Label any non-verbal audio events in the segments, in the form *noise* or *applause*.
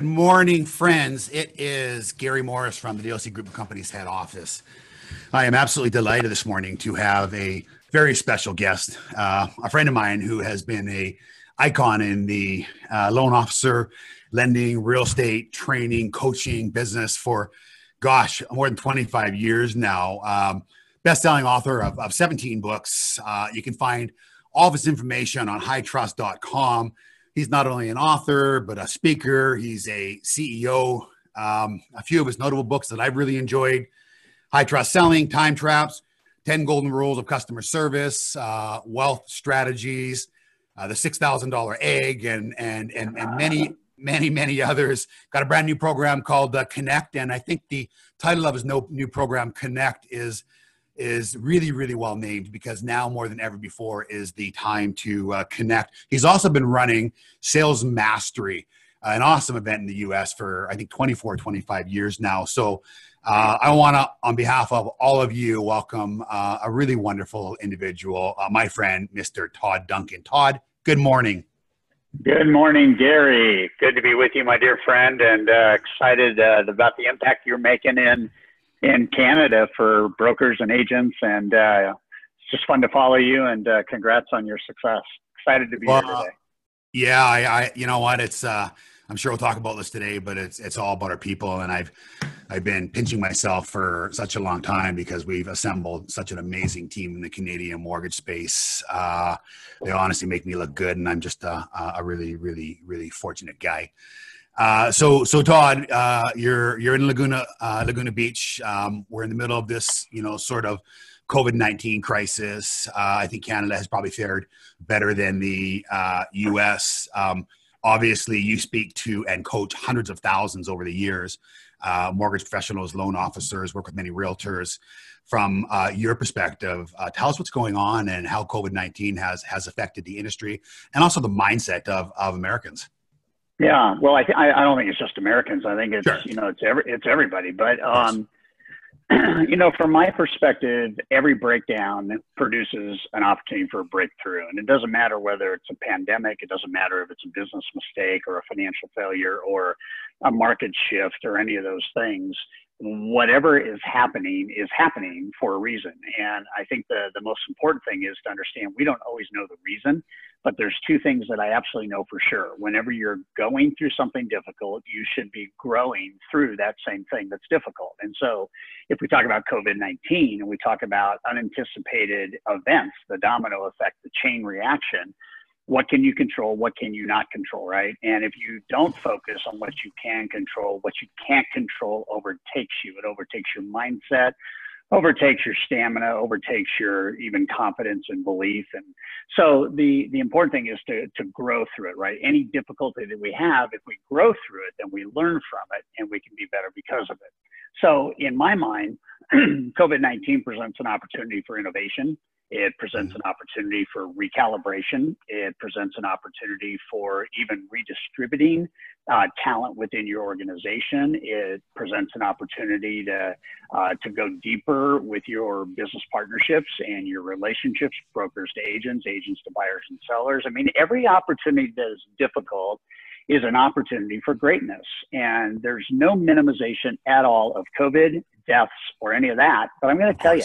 Good morning, friends. It is Gary Mauris from the DLC Group of Companies head office. I am absolutely delighted this morning to have a very special guest, uh, a friend of mine who has been a icon in the uh, loan officer, lending, real estate, training, coaching business for, gosh, more than 25 years now. Um, best-selling author of, of 17 books. Uh, you can find all of his information on hightrust.com he's not only an author but a speaker. He's a CEO. Um, a few of his notable books that I've really enjoyed: High Trust Selling, Time Traps, Ten Golden Rules of Customer Service, uh, Wealth Strategies, uh, the Six Thousand Dollar Egg, and and and and many many many others. Got a brand new program called uh, Connect, and I think the title of his no, new program Connect is is really, really well named because now more than ever before is the time to uh, connect. He's also been running Sales Mastery, uh, an awesome event in the US for I think 24, 25 years now. So uh, I want to, on behalf of all of you, welcome uh, a really wonderful individual, uh, my friend, Mr. Todd Duncan. Todd, good morning. Good morning, Gary. Good to be with you, my dear friend, and uh, excited about the impact you're making in in Canada for brokers and agents. And uh, it's just fun to follow you. And uh, congrats on your success. Excited to be well, here today. Yeah, I, I, you know what? It's, uh, I'm sure we'll talk about this today, but it's it's all about our people, and I've I've been pinching myself for such a long time because we've assembled such an amazing team in the Canadian mortgage space. Uh, they honestly make me look good, and I'm just a, a really, really, really fortunate guy. Uh, so, so Todd, uh, you're you're in Laguna uh, Laguna Beach. Um, we're in the middle of this, you know, sort of COVID nineteen crisis. Uh, I think Canada has probably fared better than the U.S. Uh, um, obviously, you speak to and coach hundreds of thousands over the years. Mortgage professionals, loan officers, work with many realtors. From your perspective, tell us what's going on and how COVID nineteen has has affected the industry and also the mindset of of Americans. Yeah, well, I, th- I, don't think it's just Americans. I think it's sure. you know it's every it's everybody. But um, *clears throat* you know, from my perspective, every breakdown produces an opportunity for a breakthrough, and it doesn't matter whether it's a pandemic. It doesn't matter if it's a business mistake or a financial failure or a market shift or any of those things whatever is happening is happening for a reason. And I think the, the most important thing is to understand we don't always know the reason, but there's two things that I absolutely know for sure. Whenever you're going through something difficult, you should be growing through that same thing that's difficult. And so if we talk about COVID 19 and we talk about unanticipated events, the domino effect, the chain reaction, what can you control what can you not control right? And if you don't focus on what you can control what you can't control overtakes you. It overtakes your mindset overtakes your stamina overtakes your even confidence and belief. And so the the important thing is to to grow through it right? Any difficulty that we have if we grow through it then we learn from it and we can be better because of it. So in my mind *clears throat* covid-19 presents an opportunity for innovation it presents an opportunity for recalibration. It presents an opportunity for even redistributing uh, talent within your organization. It presents an opportunity to uh, to go deeper with your business partnerships and your relationships, brokers to agents, agents to buyers and sellers. I mean, every opportunity that is difficult is an opportunity for greatness. And there's no minimization at all of COVID, deaths, or any of that. But I'm going to tell you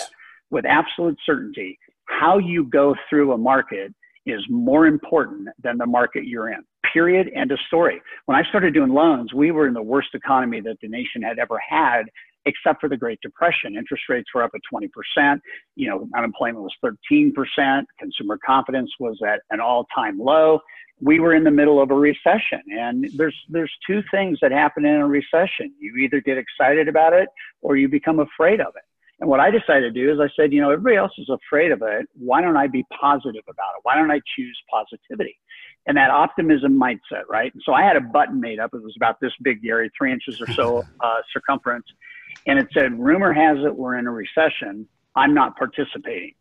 with absolute certainty how you go through a market is more important than the market you're in. Period. End of story. When I started doing loans, we were in the worst economy that the nation had ever had, except for the Great Depression. Interest rates were up at 20%. You know, unemployment was 13%. Consumer confidence was at an all-time low. We were in the middle of a recession, and there's there's two things that happen in a recession. You either get excited about it or you become afraid of it. And what I decided to do is I said, you know, everybody else is afraid of it. Why don't I be positive about it? Why don't I choose positivity? And that optimism mindset, right? And so I had a button made up. It was about this big, Gary, three inches or so *laughs* uh, circumference. And it said, rumor has it we're in a recession. I'm not participating.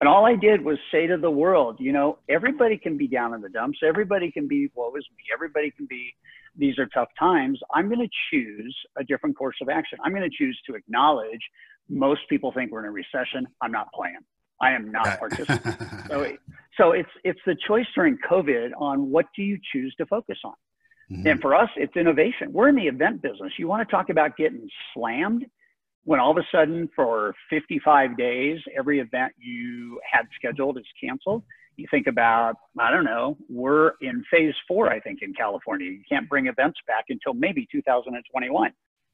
And all I did was say to the world, you know, everybody can be down in the dumps. Everybody can be, woe is me. Everybody can be, these are tough times. I'm going to choose a different course of action. I'm going to choose to acknowledge most people think we're in a recession. I'm not playing. I am not participating. *laughs* so, so it's it's the choice during COVID on what do you choose to focus on. Mm-hmm. And for us, it's innovation. We're in the event business. You want to talk about getting slammed when all of a sudden for 55 days, every event you had scheduled is canceled. You think about, I don't know, we're in phase four, I think, in California. You can't bring events back until maybe 2021.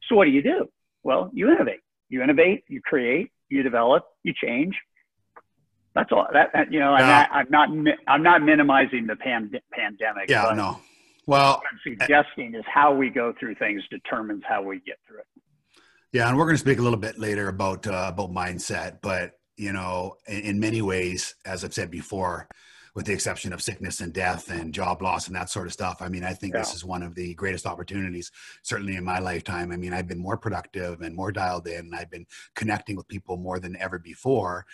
So what do you do? Well, you innovate. You innovate, you create, you develop, you change. That's all. That, that you know, I'm, not, I'm not. I'm not minimizing the pand- pandemic. Yeah, no. Well, what I'm suggesting is how we go through things determines how we get through it. Yeah, and we're going to speak a little bit later about uh, about mindset, but you know, in, in many ways, as I've said before, with the exception of sickness and death and job loss and that sort of stuff. I mean, I think yeah. this is one of the greatest opportunities, certainly in my lifetime. I mean, I've been more productive and more dialed in, and I've been connecting with people more than ever before.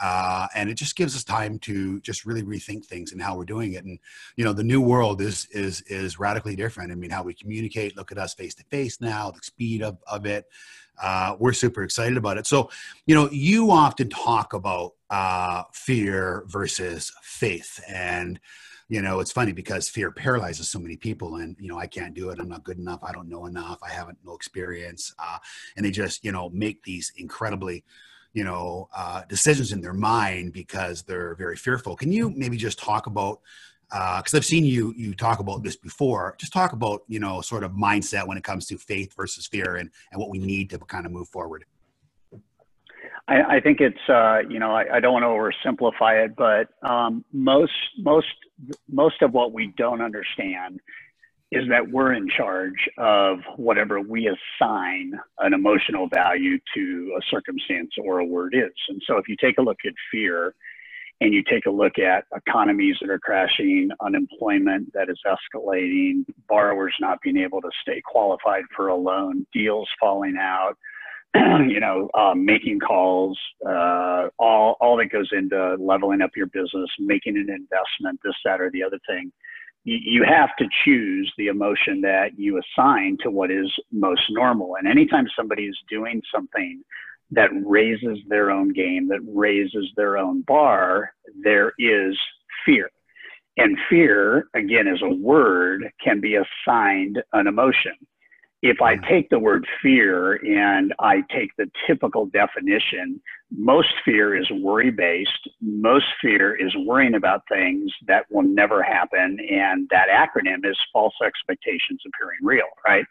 Uh, and it just gives us time to just really rethink things and how we're doing it. And you know, the new world is is is radically different. I mean, how we communicate. Look at us face to face now. The speed of of it. Uh, we're super excited about it. So, you know, you often talk about uh, fear versus faith. And, you know, it's funny because fear paralyzes so many people and, you know, I can't do it. I'm not good enough. I don't know enough. I haven't no experience. Uh, and they just, you know, make these incredibly, you know, uh, decisions in their mind because they're very fearful. Can you maybe just talk about, because uh, I've seen you you talk about this before. Just talk about you know sort of mindset when it comes to faith versus fear and and what we need to kind of move forward. I, I think it's uh, you know I, I, don't want to oversimplify it, but um, most most most of what we don't understand is that we're in charge of whatever we assign an emotional value to a circumstance or a word is. And so if you take a look at fear and you take a look at economies that are crashing, unemployment that is escalating, borrowers not being able to stay qualified for a loan, deals falling out, *clears throat* you know, um, making calls, uh, all all that goes into leveling up your business, making an investment, this, that, or the other thing. You, you have to choose the emotion that you assign to what is most normal. And anytime somebody is doing something that raises their own game, that raises their own bar, there is fear. And fear, again, as a word, can be assigned an emotion if I take the word fear and I take the typical definition, most fear is worry based. Most fear is worrying about things that will never happen. And that acronym is false expectations appearing real, right?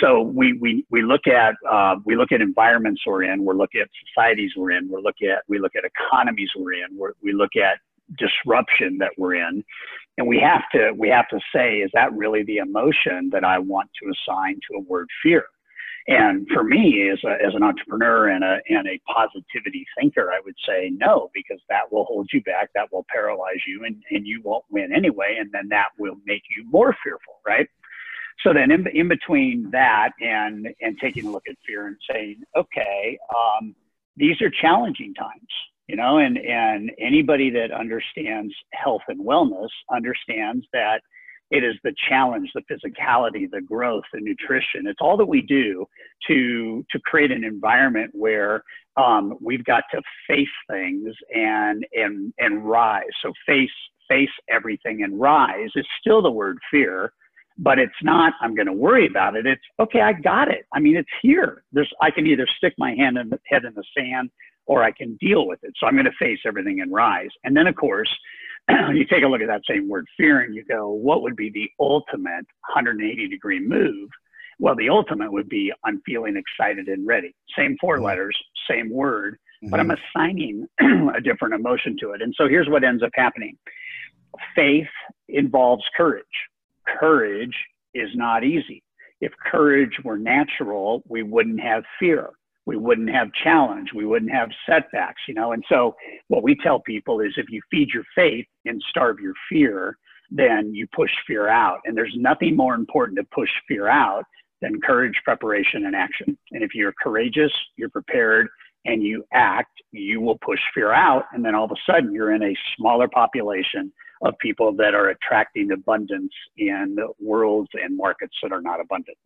So we, we, we look at, uh, we look at environments we're in, we're looking at societies we're in, we're looking at, we look at economies we're in, we're, we look at disruption that we're in and we have to we have to say is that really the emotion that i want to assign to a word fear? And for me as, a, as an entrepreneur and a, and a positivity thinker i would say no because that will hold you back that will paralyze you and, and you won't win anyway and then that will make you more fearful right? So then in, in between that and and taking a look at fear and saying okay um, these are challenging times you know and and anybody that understands health and wellness understands that it is the challenge the physicality the growth the nutrition. It's all that we do to to create an environment where um, we've got to face things and and and rise. So face face everything and rise is still the word fear but it's not i'm going to worry about it. It's okay i got it. I mean it's here. There's i can either stick my hand in the head in the sand or I can deal with it. So I'm going to face everything and rise. And then, of course, *clears throat* you take a look at that same word fear and you go, what would be the ultimate 180 degree move? Well, the ultimate would be I'm feeling excited and ready. Same four mm-hmm. letters, same word, mm-hmm. but I'm mm-hmm. assigning *clears throat* a different emotion to it. And so here's what ends up happening faith involves courage. Courage is not easy. If courage were natural, we wouldn't have fear we wouldn't have challenge, we wouldn't have setbacks, you know. And so, what we tell people is if you feed your faith and starve your fear, then you push fear out. And there's nothing more important to push fear out than courage, preparation, and action. And if you're courageous, you're prepared, and you act, you will push fear out. And then all of a sudden, you're in a smaller population of people that are attracting abundance in worlds and markets that are not abundant.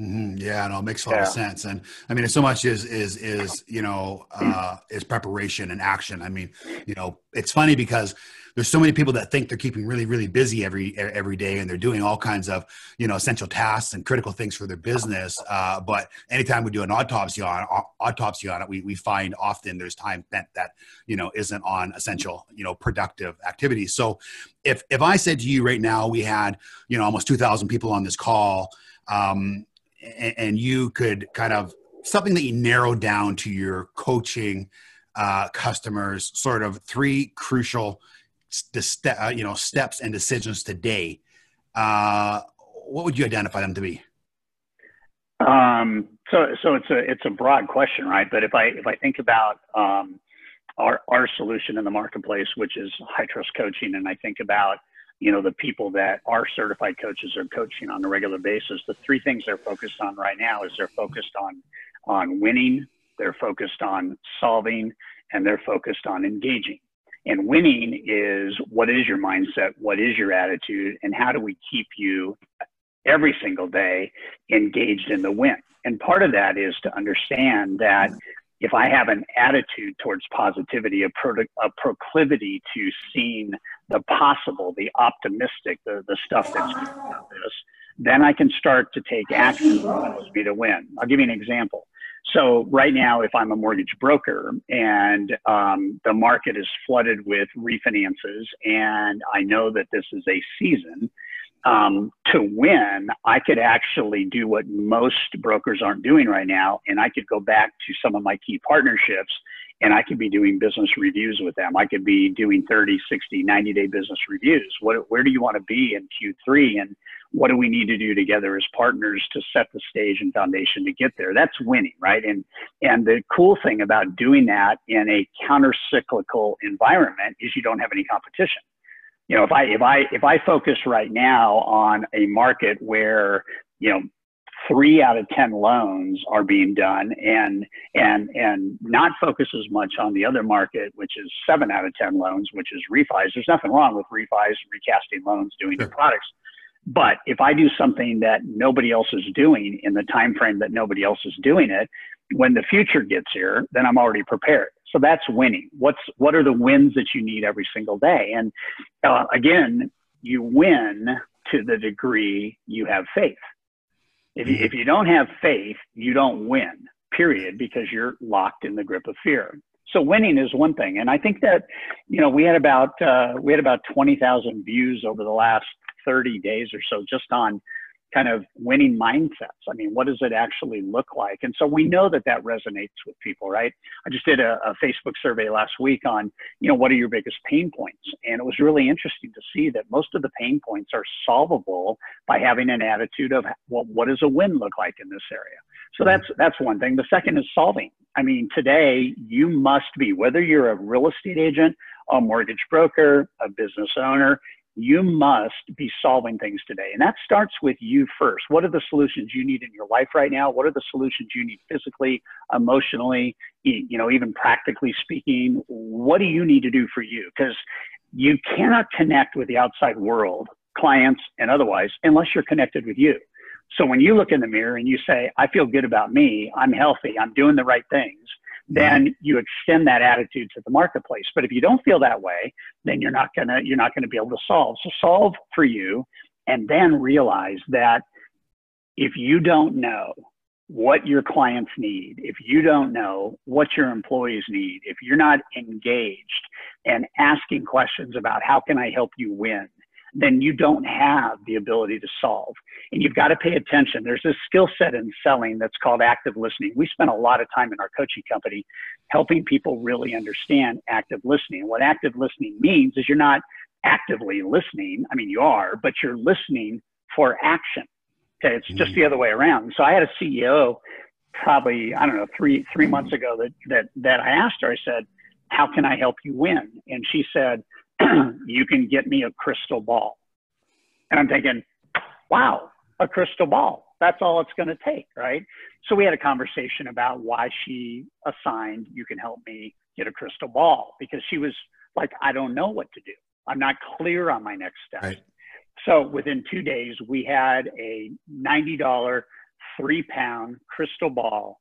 Mm-hmm. Yeah, no, it makes a lot yeah. of sense. And I mean, so much is is is you know uh, is preparation and action. I mean, you know, it's funny because there's so many people that think they're keeping really really busy every every day and they're doing all kinds of you know essential tasks and critical things for their business uh, but anytime we do an autopsy on autopsy on it we, we find often there's time spent that you know isn't on essential you know productive activities so if if i said to you right now we had you know almost 2000 people on this call um, and, you could kind of something that you narrow down to your coaching uh, customers sort of three crucial ste- uh, you know steps and decisions today, uh, what would you identify them to be? Um, so so it's a it's a broad question, right? But if I if I think about um, our our solution in the marketplace, which is high trust coaching, and I think about you know the people that are certified coaches are coaching on a regular basis, the three things they're focused on right now is they're focused on on winning, they're focused on solving, and they're focused on engaging. And winning is what is your mindset? What is your attitude? And how do we keep you every single day engaged in the win? And part of that is to understand that if I have an attitude towards positivity, a, a proclivity to seeing the possible, the optimistic, the, the stuff that's this, then I can start to take action allows me to win. I'll give you an example. So right now, if I'm a mortgage broker and um, the market is flooded with refinances, and I know that this is a season um, to win, I could actually do what most brokers aren't doing right now, and I could go back to some of my key partnerships and I could be doing business reviews with them. I could be doing 30, 60, 90 day business reviews. What, where do you want to be in Q3? And what do we need to do together as partners to set the stage and foundation to get there? That's winning, right? And, and the cool thing about doing that in a counter cyclical environment is you don't have any competition. You know, if I, if I, if I focus right now on a market where, you know, three out of 10 loans are being done and, and, and not focus as much on the other market, which is seven out of 10 loans, which is refis. There's nothing wrong with refis, recasting loans, doing new products. But if I do something that nobody else is doing in the time frame that nobody else is doing it, when the future gets here, then I'm already prepared. So that's winning. What's what are the wins that you need every single day? And uh, again, you win to the degree you have faith. If you, if you don't have faith, you don't win, period, because you're locked in the grip of fear. So winning is one thing, and I think that you know we had about uh, we had about twenty thousand views over the last thirty days or so just on kind of winning mindsets. I mean, what does it actually look like? And so we know that that resonates with people, right? I just did a, a, Facebook survey last week on, you know, what are your biggest pain points? And it was really interesting to see that most of the pain points are solvable by having an attitude of, well, what does a win look like in this area? So that's mm-hmm. that's one thing. The second is solving. I mean, today you must be whether you're a real estate agent, a mortgage broker, a business owner, you must be solving things today. And that starts with you first. What are the solutions you need in your life right now? What are the solutions you need physically, emotionally, you know, even practically speaking? What do you need to do for you? Because you cannot connect with the outside world, clients and otherwise, unless you're connected with you. So when you look in the mirror and you say, I feel good about me, I'm healthy, I'm doing the right things, then you extend that attitude to the marketplace. But if you don't feel that way, then you're not gonna you're not gonna be able to solve. So solve for you, and then realize that if you don't know what your clients need, if you don't know what your employees need, if you're not engaged and asking questions about how can I help you win, then you don't have the ability to solve. And you've got to pay attention. There's a skill set in selling that's called active listening. We spend a lot of time in our coaching company helping people really understand active listening. What active listening means is you're not actively listening. I mean, you are, but you're listening for action. Okay. It's just the mm. other way around. So I had a CEO probably, I don't know, three, three months mm. ago that, that, that I asked her, I said, how can I help you win? And she said, you can get me a crystal ball. And I'm thinking, wow, a crystal ball. That's all it's going to take, right? So we had a conversation about why she assigned, you can help me get a crystal ball because she was like, I don't know what to do. I'm not clear on my next step. Right. So within two days, we had a $90 three pound crystal ball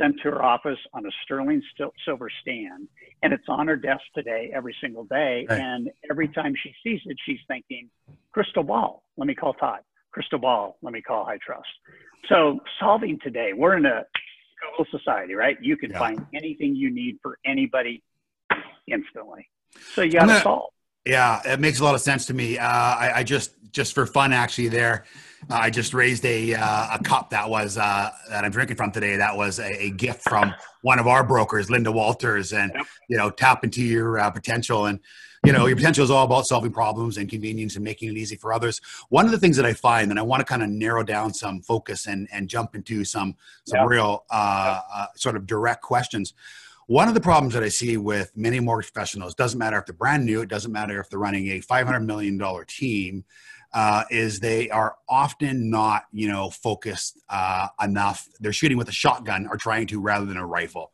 sent to her office on a sterling silver stand. And it's on her desk today, every single day. Right. And every time she sees it, she's thinking, crystal ball, let me call Todd. Crystal ball, let me call High Trust. So solving today, we're in a global society, right? You can yeah. find anything you need for anybody instantly. So you got to solve. Yeah, it makes a lot of sense to me. Uh, I, I, just, just for fun, actually, there, uh, I just raised a uh, a cup that was uh, that I'm drinking from today. That was a, a, gift from one of our brokers, Linda Walters, and yep. you know, tap into your uh, potential. And you know, your potential is all about solving problems and convenience and making it easy for others. One of the things that I find, and I want to kind of narrow down some focus and and jump into some some yep. real uh, yep. sort of direct questions one of the problems that I see with many mortgage professionals doesn't matter if they're brand new, it doesn't matter if they're running a $500 million team, uh, is they are often not, you know, focused uh, enough. They're shooting with a shotgun or trying to rather than a rifle.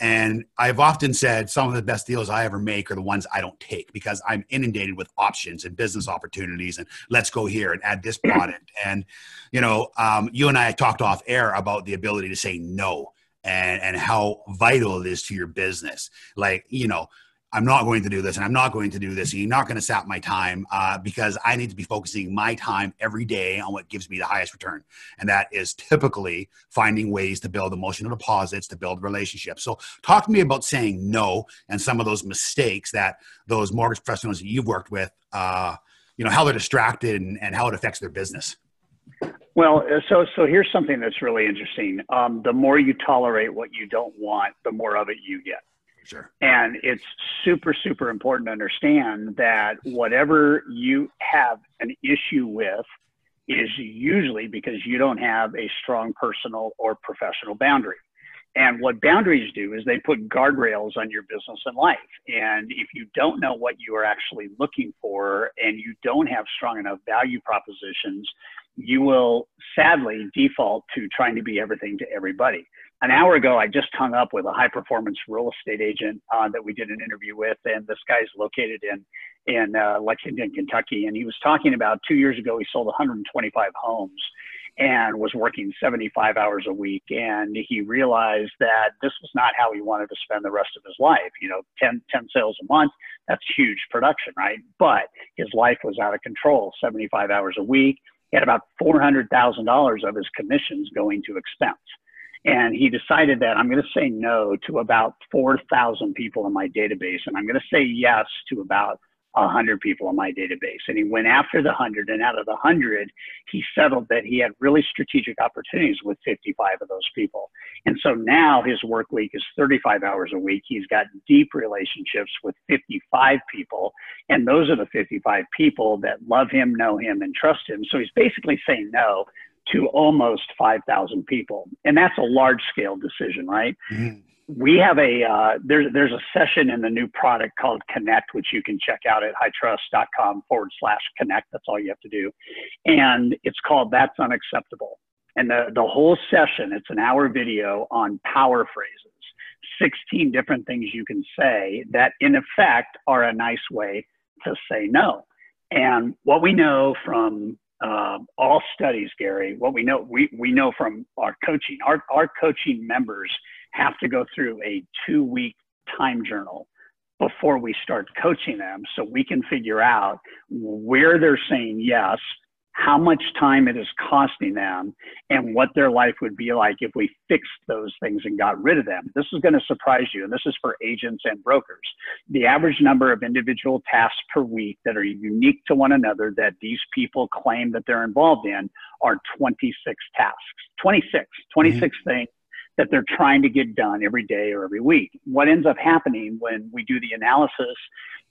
And I've often said some of the best deals I ever make are the ones I don't take because I'm inundated with options and business opportunities and let's go here and add this product. And, you know, um, you and I talked off air about the ability to say no and and how vital it is to your business. Like you know, I'm not going to do this, and I'm not going to do this, and you're not going to sap my time uh, because I need to be focusing my time every day on what gives me the highest return, and that is typically finding ways to build emotional deposits to build relationships. So, talk to me about saying no and some of those mistakes that those mortgage professionals that you've worked with, uh, you know, how they're distracted and, and how it affects their business. Well, uh, so so here's something that's really interesting. Um, the more you tolerate what you don't want, the more of it you get. Sure. And it's super super important to understand that whatever you have an issue with is usually because you don't have a strong personal or professional boundary. And what boundaries do is they put guardrails on your business and life. And if you don't know what you are actually looking for and you don't have strong enough value propositions, you will sadly default to trying to be everything to everybody. An hour ago, I just hung up with a high performance real estate agent uh, that we did an interview with, and this guy's located in in uh, Lexington, Kentucky, and he was talking about two years ago he sold 125 homes and was working 75 hours a week. And he realized that this was not how he wanted to spend the rest of his life. You know, 10, 10 sales a month, that's huge production, right? But his life was out of control, 75 hours a week. He had about $400,000 of his commissions going to expense. And he decided that I'm going to say no to about 4,000 people in my database, and I'm going to say yes to about 100 people in my database. And he went after the 100, and out of the 100, he settled that he had really strategic opportunities with 55 of those people. And so now his work week is 35 hours a week. He's got deep relationships with 55 people, and those are the 55 people that love him, know him, and trust him. So he's basically saying no to almost 5,000 people. And that's a large scale decision, right? Mm-hmm we have a uh, there's there's a session in the new product called Connect, which you can check out at hightrust.com forward slash connect. That's all you have to do, and it's called "That's Unacceptable." And the the whole session, it's an hour video on power phrases, 16 different things you can say that, in effect, are a nice way to say no. And what we know from uh, all studies, Gary, what we know we we know from our coaching, our our coaching members have to go through a two week time journal before we start coaching them so we can figure out where they're saying yes, how much time it is costing them, and what their life would be like if we fixed those things and got rid of them. This is going to surprise you, and this is for agents and brokers. The average number of individual tasks per week that are unique to one another that these people claim that they're involved in are 26 tasks. 26, 26 mm-hmm. things that they're trying to get done every day or every week. What ends up happening when we do the analysis,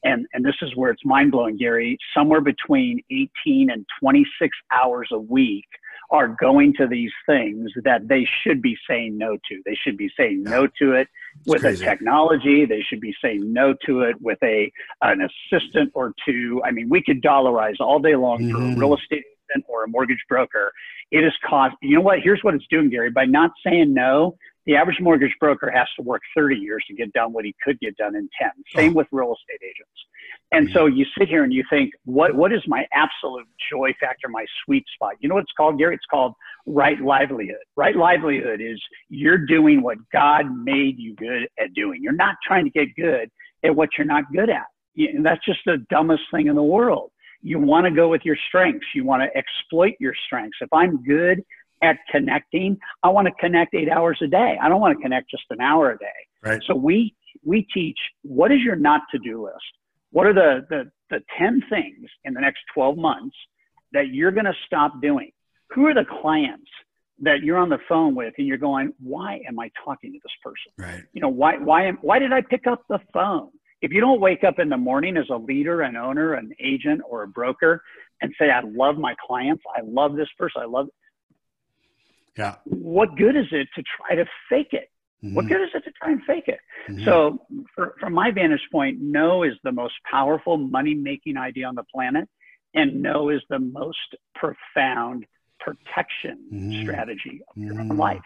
and, and this is where it's mind blowing, Gary, somewhere between 18 and 26 hours a week are going to these things that they should be saying no to. They should be saying no to it with a technology. They should be saying no to it with a an assistant or two. I mean, we could dollarize all day long mm. for mm-hmm. real estate agent or a mortgage broker. It is cost. You know what? Here's what it's doing, Gary. By not saying no, the average mortgage broker has to work 30 years to get done what he could get done in 10. Same oh. with real estate agents. And mm-hmm. so you sit here and you think, what, what is my absolute joy factor, my sweet spot? You know what it's called, Gary? It's called right livelihood. Right livelihood is you're doing what God made you good at doing. You're not trying to get good at what you're not good at. And that's just the dumbest thing in the world. You want to go with your strengths. You want to exploit your strengths. If I'm good at connecting, I want to connect eight hours a day. I don't want to connect just an hour a day. Right. So we we teach what is your not to do list. What are the the the ten things in the next twelve months that you're going to stop doing? Who are the clients that you're on the phone with and you're going, why am I talking to this person? Right. You know, why why am why did I pick up the phone? If you don't wake up in the morning as a leader, an owner, an agent, or a broker and say, I love my clients, I love this person, I love yeah. What good is it to try to fake it? Mm-hmm. What good is it to try and fake it? Mm-hmm. So, for, from my vantage point, no is the most powerful money making idea on the planet, and no is the most profound protection mm-hmm. strategy of your mm-hmm. life.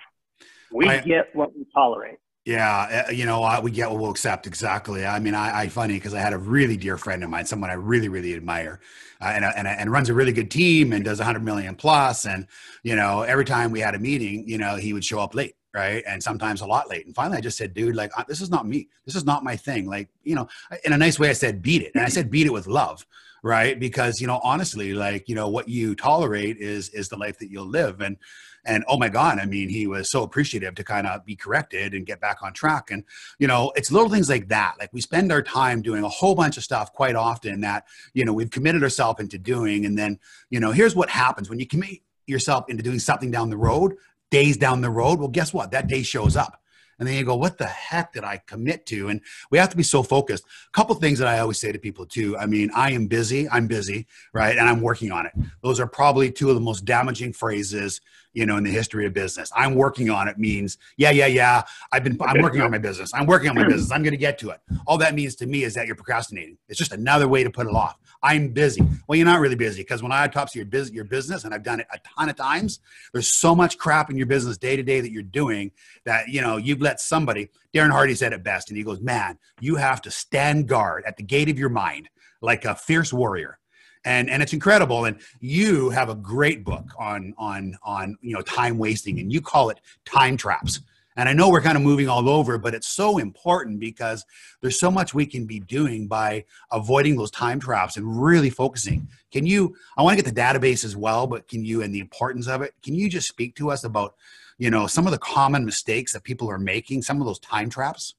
We I, get what we tolerate. Yeah, uh, you know, we get what we'll accept exactly. I mean, I, I funny because I had a really dear friend of mine, someone I really, really admire, uh, and, and and runs a really good team and does 100 million plus. And you know, every time we had a meeting, you know, he would show up late, right, and sometimes a lot late. And finally, I just said, "Dude, like, this is not me. This is not my thing." Like, you know, in a nice way, I said, "Beat it," and I said, "Beat it with love." right because you know honestly like you know what you tolerate is is the life that you'll live and and oh my god i mean he was so appreciative to kind of be corrected and get back on track and you know it's little things like that like we spend our time doing a whole bunch of stuff quite often that you know we've committed ourselves into doing and then you know here's what happens when you commit yourself into doing something down the road days down the road well guess what? That day shows up. And then you go what the heck did i commit to? And we have to be so focused. A couple things that i always say to people too. I mean i am busy i'm busy right? And i'm working on it. Those are probably two of the most damaging phrases you know in the history of business. I'm working on it means yeah yeah yeah i've been i'm working on my business. I'm working on my business. I'm going to get to it. All that means to me is that you're procrastinating. It's just another way to put it off i'm busy. Well you're not really busy because when i autopsy your, your business and i've done it a ton of times there's so much crap in your business day to day that you're doing that you know you've let somebody darren hardy said it best and he goes man you have to stand guard at the gate of your mind like a fierce warrior. And and it's incredible and you have a great book on on on you know time wasting and you call it time traps and i know we're kind of moving all over but it's so important because there's so much we can be doing by avoiding those time traps and really focusing can you i want to get the database as well but can you and the importance of it can you just speak to us about you know some of the common mistakes that people are making some of those time traps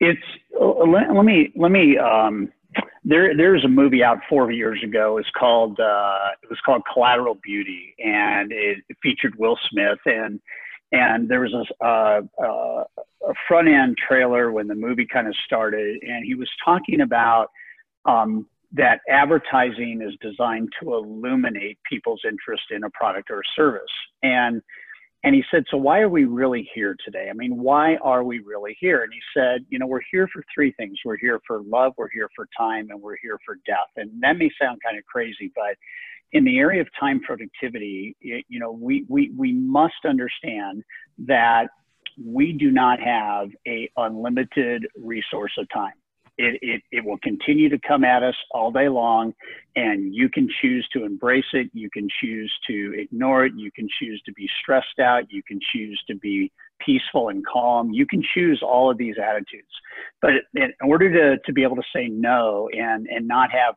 it's uh, let, let me let me um there there's a movie out four years ago. It's called uh, it was called Collateral Beauty, and it, it featured Will Smith and and there was a, uh, a front end trailer when the movie kind of started, and he was talking about um, that advertising is designed to illuminate people's interest in a product or a service, and and he said, So why are we really here today? I mean, why are we really here? And he said, You know, we're here for three things we're here for love, we're here for time, and we're here for death. And that may sound kind of crazy, but in the area of time productivity, you know, we, we, we must understand that we do not have a unlimited resource of time. It, it, it will continue to come at us all day long, and you can choose to embrace it. You can choose to ignore it. You can choose to be stressed out. You can choose to be peaceful and calm. You can choose all of these attitudes. But in order to, to be able to say no and, and not have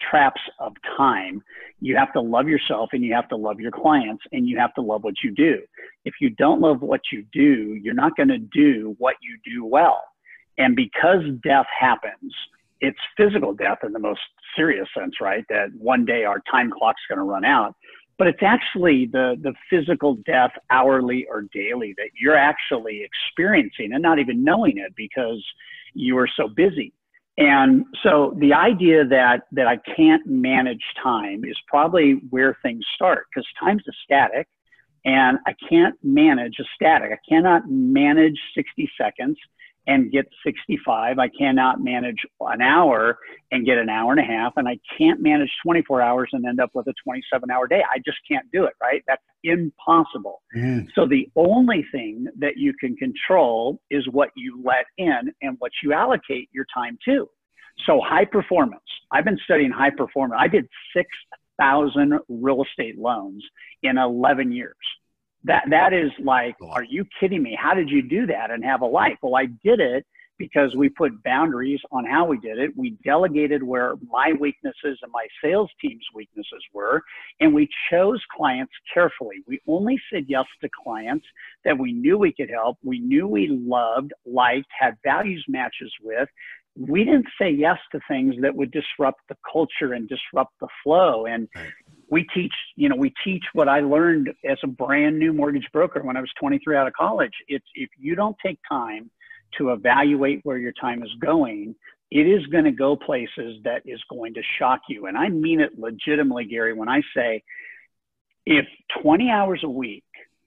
traps of time, you have to love yourself and you have to love your clients and you have to love what you do. If you don't love what you do, you're not going to do what you do well. And because death happens, it's physical death in the most serious sense, right? That one day our time clock's going to run out. But it's actually the, the physical death hourly or daily that you're actually experiencing and not even knowing it because you are so busy. And so the idea that, that I can't manage time is probably where things start because time's a static and I can't manage a static. I cannot manage 60 seconds and get 65. I cannot manage an hour and get an hour and a half. And I can't manage 24 hours and end up with a 27 hour day. I just can't do it, right? That's impossible. Mm. So the only thing that you can control is what you let in and what you allocate your time to. So high performance. I've been studying high performance. I did 6,000 real estate loans in 11 years. That that is like, are you kidding me? How did you do that and have a life? Well, I did it because we put boundaries on how we did it. We delegated where my weaknesses and my sales team's weaknesses were, and we chose clients carefully. We only said yes to clients that we knew we could help, we knew we loved, liked, had values matches with. We didn't say yes to things that would disrupt the culture and disrupt the flow. And we teach, you know, we teach what I learned as a brand new mortgage broker when I was 23 out of college. It's if you don't take time to evaluate where your time is going, it is going to go places that is going to shock you. And I mean it legitimately, Gary, when I say if 20 hours a week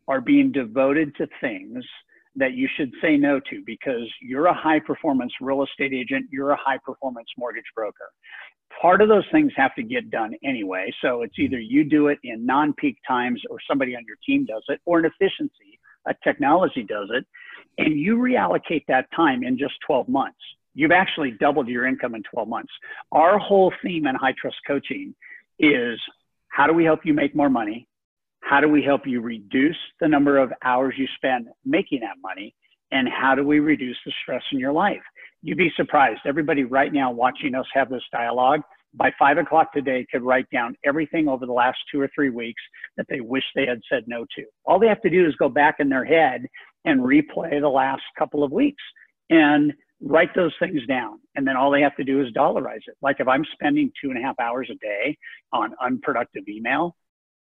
are being devoted to things that you should say no to because you're a high performance real estate agent, you're a high performance mortgage broker part of those things have to get done anyway. So it's either you do it in non peak times or somebody on your team does it, or an efficiency, a technology does it, and you reallocate that time in just 12 months. You've actually doubled your income in 12 months. Our whole theme in high trust coaching is how do we help you make more money? How do we help you reduce the number of hours you spend making that money? And how do we reduce the stress in your life? you'd be surprised. Everybody right now watching us have this dialogue by five o'clock today could write down everything over the last two or three weeks that they wish they had said no to. All they have to do is go back in their head and replay the last couple of weeks and write those things down. And then all they have to do is dollarize it. Like if I'm spending two and a half hours a day on unproductive email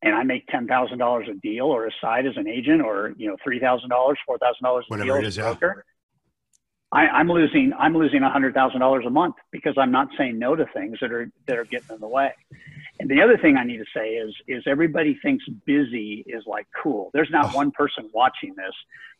and I make $10,000 a deal or a side as an agent or, you know, $3,000, $4,000 a deal as a broker, I, am losing I'm losing hundred thousand dollars a month because I'm not saying no to things that are that are getting in the way. And the other thing I need to say is is everybody thinks busy is like cool. There's not oh. one person watching this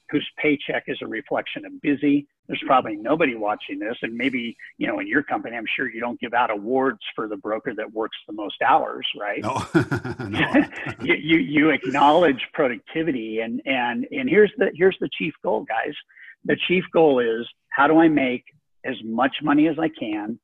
whose paycheck is a reflection of busy. There's probably nobody watching this, and maybe you know in your company, I'm sure you don't give out awards for the broker that works the most hours, right? No, *laughs* *laughs* you, you you acknowledge productivity, and and and here's the here's the chief goal, guys the chief goal is how do I make as much money as I can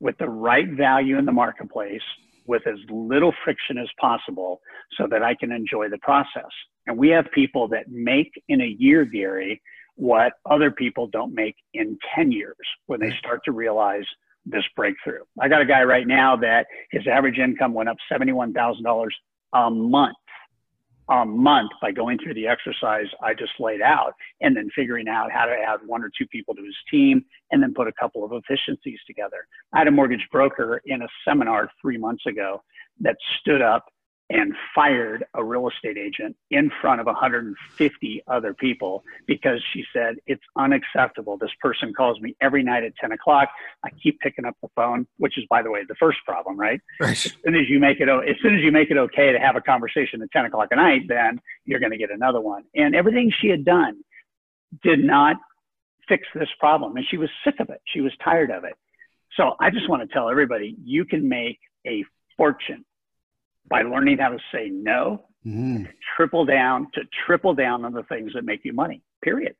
with the right value in the marketplace with as little friction as possible so that I can enjoy the process. And we have people that make in a year, Gary, what other people don't make in 10 years when they start to realize this breakthrough. I got a guy right now that his average income went up $71,000 a month a month by going through the exercise I just laid out and then figuring out how to add one or two people to his team and then put a couple of efficiencies together. I had a mortgage broker in a seminar three months ago that stood up and fired a real estate agent in front of 150 other people because she said it's unacceptable. This person calls me every night at 10 o'clock. I keep picking up the phone, which is, by the way, the first problem, right? right. As soon as you make it, as soon as you make it okay to have a conversation at 10 o'clock at night, then you're going to get another one. And everything she had done did not fix this problem, and she was sick of it. She was tired of it. So I just want to tell everybody, you can make a fortune by learning how to say no, mm-hmm. triple down to triple down on the things that make you money, period.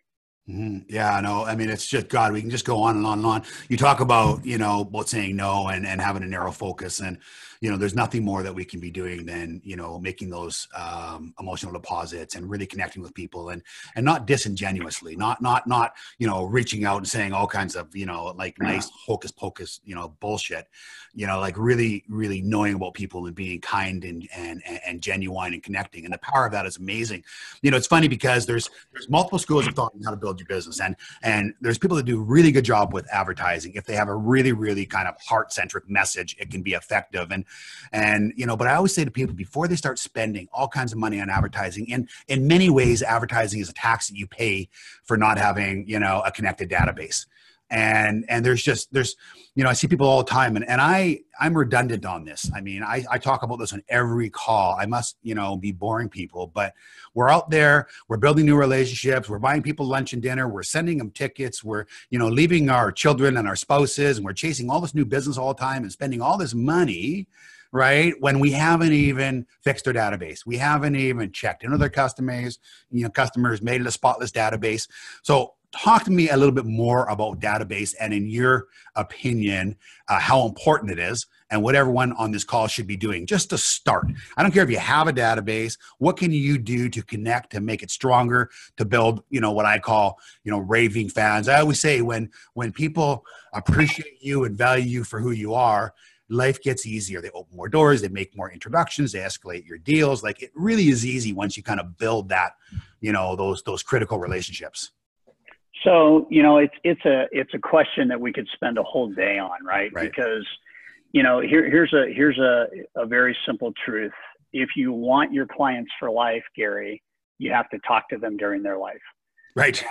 Mm-hmm. Yeah, no, I mean, it's just God. We can just go on and on and on. You talk about, you know, both saying no and and having a narrow focus, and you know, there's nothing more that we can be doing than you know making those um, emotional deposits and really connecting with people and and not disingenuously, not not not you know reaching out and saying all kinds of you know like nice hocus pocus you know bullshit, you know, like really really knowing about people and being kind and and and genuine and connecting, and the power of that is amazing. You know, it's funny because there's there's multiple schools of thought on how to build your business, and and there's people that do a really good job with advertising. If they have a really really kind of heart centric message, it can be effective. And and you know but i always say to people before they start spending all kinds of money on advertising and in many ways advertising is a tax that you pay for not having you know a connected database and and there's just there's you know i see people all the time and, and i i'm redundant on this. I mean I, I talk about this on every call. I must you know be boring people but we're out there we're building new relationships we're buying people lunch and dinner we're sending them tickets we're you know leaving our children and our spouses and we're chasing all this new business all the time and spending all this money right when we haven't even fixed our database. We haven't even checked into their customers. You know customers made it a spotless database. So talk to me a little bit more about database and in your opinion uh, how important it is and what everyone on this call should be doing just to start. I don't care if you have a database what can you do to connect to make it stronger to build you know what i call you know raving fans? I always say when when people appreciate you and value you for who you are life gets easier. They open more doors they make more introductions they escalate your deals. Like it really is easy once you kind of build that you know those those critical relationships so you know, it's it's a it's a question that we could spend a whole day on, right? right. Because you know, here here's a here's a a very simple truth. If you want your clients for life, Gary, you have to talk to them during their life. Right.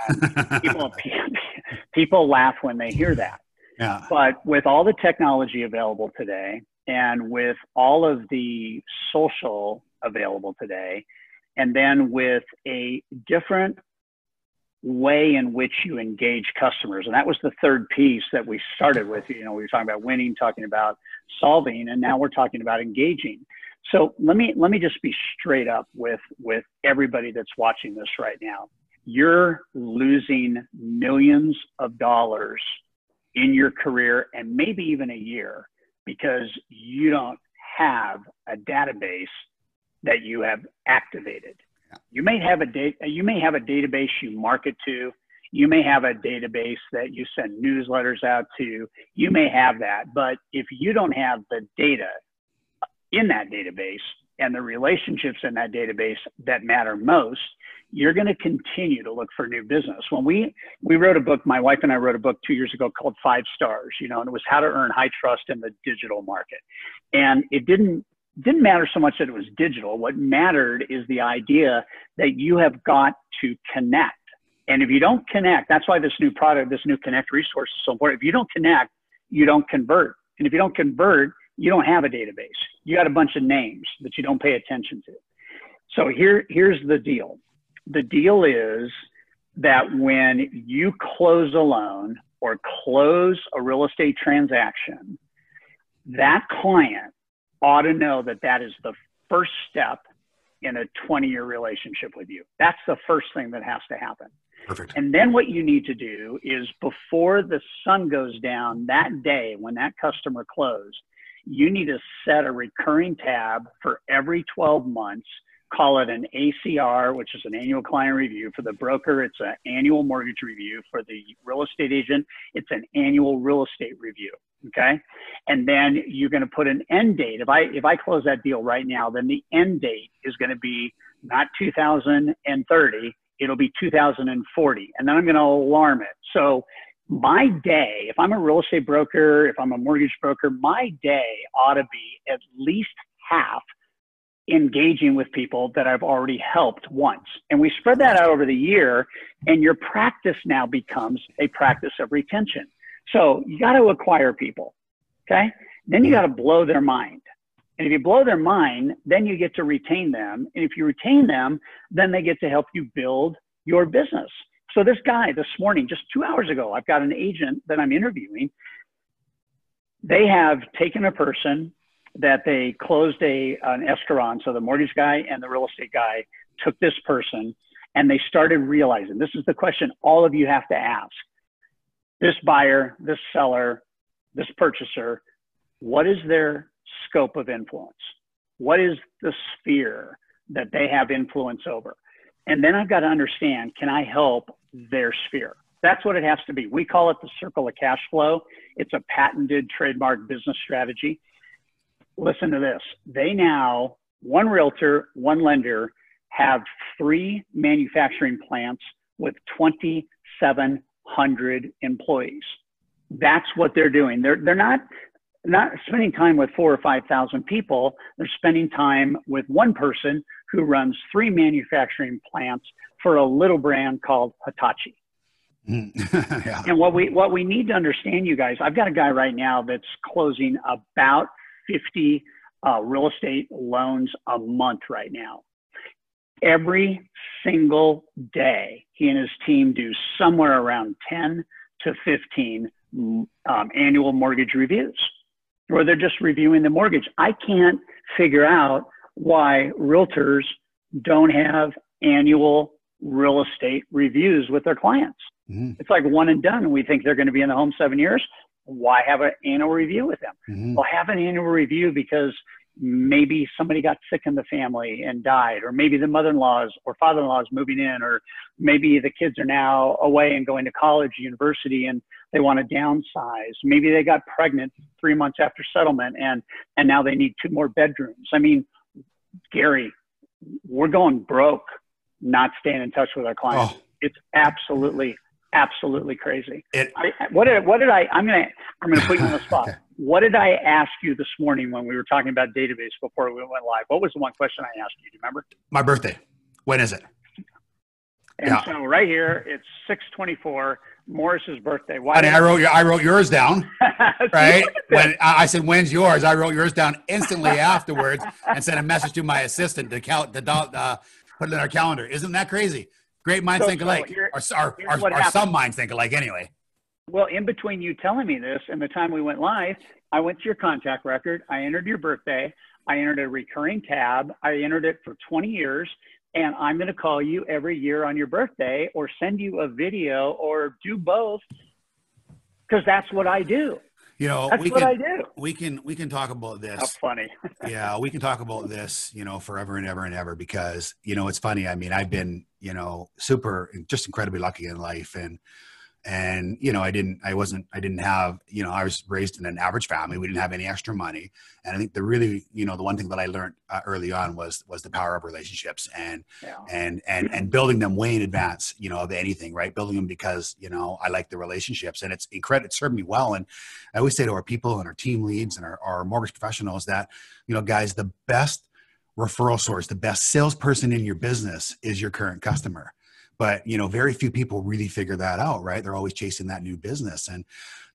people *laughs* *laughs* people laugh when they hear that. Yeah. But with all the technology available today, and with all of the social available today, and then with a different way in which you engage customers. And that was the third piece that we started with. You know, we were talking about winning, talking about solving, and now we're talking about engaging. So let me let me just be straight up with with everybody that's watching this right now. You're losing millions of dollars in your career and maybe even a year because you don't have a database that you have activated. You may have a you may have a database you market to. You may have a database that you send newsletters out to. You may have that, but if you don't have the data in that database and the relationships in that database that matter most, you're going to continue to look for new business. When we we wrote a book, my wife and I wrote a book two years ago called Five Stars, you know, and it was how to earn high trust in the digital market. And it didn't didn't matter so much that it was digital. What mattered is the idea that you have got to connect. And if you don't connect, that's why this new product, this new Connect resource is so important. If you don't connect, you don't convert. And if you don't convert, you don't have a database. You got a bunch of names that you don't pay attention to. So here, here's the deal. The deal is that when you close a loan or close a real estate transaction, that client ought to know that that is the first step in a 20 year relationship with you. That's the first thing that has to happen. Perfect. And then what you need to do is before the sun goes down that day when that customer closed, you need to set a recurring tab for every 12 months call it an ACR, which is an annual client review. For the broker, it's an annual mortgage review. For the real estate agent, it's an annual real estate review. Okay. And then you're going to put an end date. If I, if I close that deal right now, then the end date is going to be not 2030, it'll be 2040. And then I'm going to alarm it. So my day, if I'm a real estate broker, if I'm a mortgage broker, my day ought to be at least half engaging with people that I've already helped once. And we spread that out over the year, and your practice now becomes a practice of retention. So you got to acquire people, okay? Then you mm-hmm. got to blow their mind. And if you blow their mind, then you get to retain them. And if you retain them, then they get to help you build your business. So this guy this morning, just two hours ago, I've got an agent that I'm interviewing. They have taken a person that they closed a an escrow. So the mortgage guy and the real estate guy took this person and they started realizing this is the question all of you have to ask. This buyer, this seller, this purchaser, what is their scope of influence? What is the sphere that they have influence over? And then I've got to understand can I help their sphere? That's what it has to be. We call it the circle of cash flow. It's a patented trademark business strategy listen to this. They now, one realtor, one lender, have three manufacturing plants with 2,700 employees. That's what they're doing. They're, they're not, not spending time with four or 5,000 people. They're spending time with one person who runs three manufacturing plants for a little brand called Hitachi. Mm. *laughs* yeah. And what we what we need to understand, you guys, I've got a guy right now that's closing about 50 uh, real estate loans a month right now. Every single day, he and his team do somewhere around 10 to 15 um, annual mortgage reviews, where they're just reviewing the mortgage. I can't figure out why realtors don't have annual real estate reviews with their clients. Mm-hmm. It's like one and done. We think they're going to be in the home seven years. Why have an annual review with them? Mm-hmm. Well, have an annual review because maybe somebody got sick in the family and died, or maybe the mother-in-laws or father-in-law is moving in, or maybe the kids are now away and going to college, university, and they want to downsize. Maybe they got pregnant three months after settlement, and and now they need two more bedrooms. I mean, Gary, we're going broke, not staying in touch with our clients. Oh. It's absolutely absolutely crazy. It, I, what did what did I? I'm gonna I'm gonna put you on the spot. *laughs* okay. What did I ask you this morning when we were talking about database before we went live? What was the one question I asked you? Do you remember? My birthday. When is it? And yeah. so right here, it's 624, Mauris's birthday. Why I wrote your, I wrote yours down. *laughs* right? when I said, when's yours? I wrote yours down instantly *laughs* afterwards and sent a message to my assistant to count the uh, put it in our calendar. Isn't that crazy? Great minds so, think alike. So or, or, or, or some minds think alike anyway. Well, in between you telling me this and the time we went live, I went to your contact record. I entered your birthday. I entered a recurring tab. I entered it for 20 years. And I'm going to call you every year on your birthday or send you a video or do both because that's what I do. You know, that's we what can, I do. We can we can talk about this. That's funny. yeah, we can talk about this, you know, forever and ever and ever because you know it's funny. I mean, I've been you know super just incredibly lucky in life, and and you know i didn't i wasn't i didn't have you know i was raised in an average family. We didn't have any extra money. And i think the really you know the one thing that i learned uh, early on was was the power of relationships and yeah. and and and building them way in advance you know of anything right? Building them because you know i like the relationships and it's incredible it served me well. And i always say to our people and our team leads and our, our mortgage professionals that you know guys the best referral source the best salesperson in your business is your current customer but you know very few people really figure that out right? They're always chasing that new business. And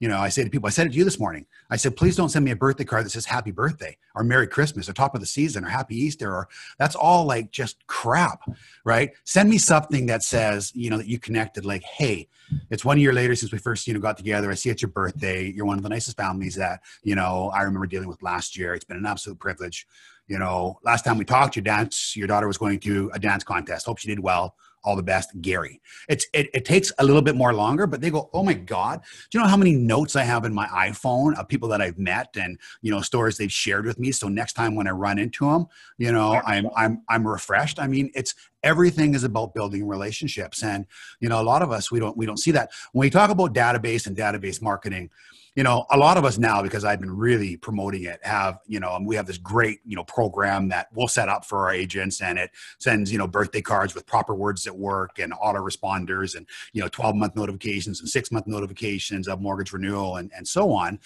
you know i say to people i said it to you this morning. I said please don't send me a birthday card that says happy birthday or merry christmas or top of the season or happy easter or that's all like just crap right? Send me something that says you know that you connected like hey it's one year later since we first you know got together. I see it's your birthday. You're one of the nicest families that you know i remember dealing with last year. It's been an absolute privilege. You know last time we talked your dance your daughter was going to a dance contest. Hope she did well all the best gary. It's it, it takes a little bit more longer but they go oh my god. Do you know how many notes i have in my iphone of people that i've met and you know stories they've shared with me? So next time when i run into them you know i'm i'm i'm refreshed. I mean it's everything is about building relationships. And you know a lot of us we don't we don't see that. When we talk about database and database marketing you know, a lot of us now, because I've been really promoting it, have, you know, um, we have this great, you know, program that we'll set up for our agents and it sends, you know, birthday cards with proper words at work and autoresponders and, you know, 12 month notifications and six month notifications of mortgage renewal and, and so on.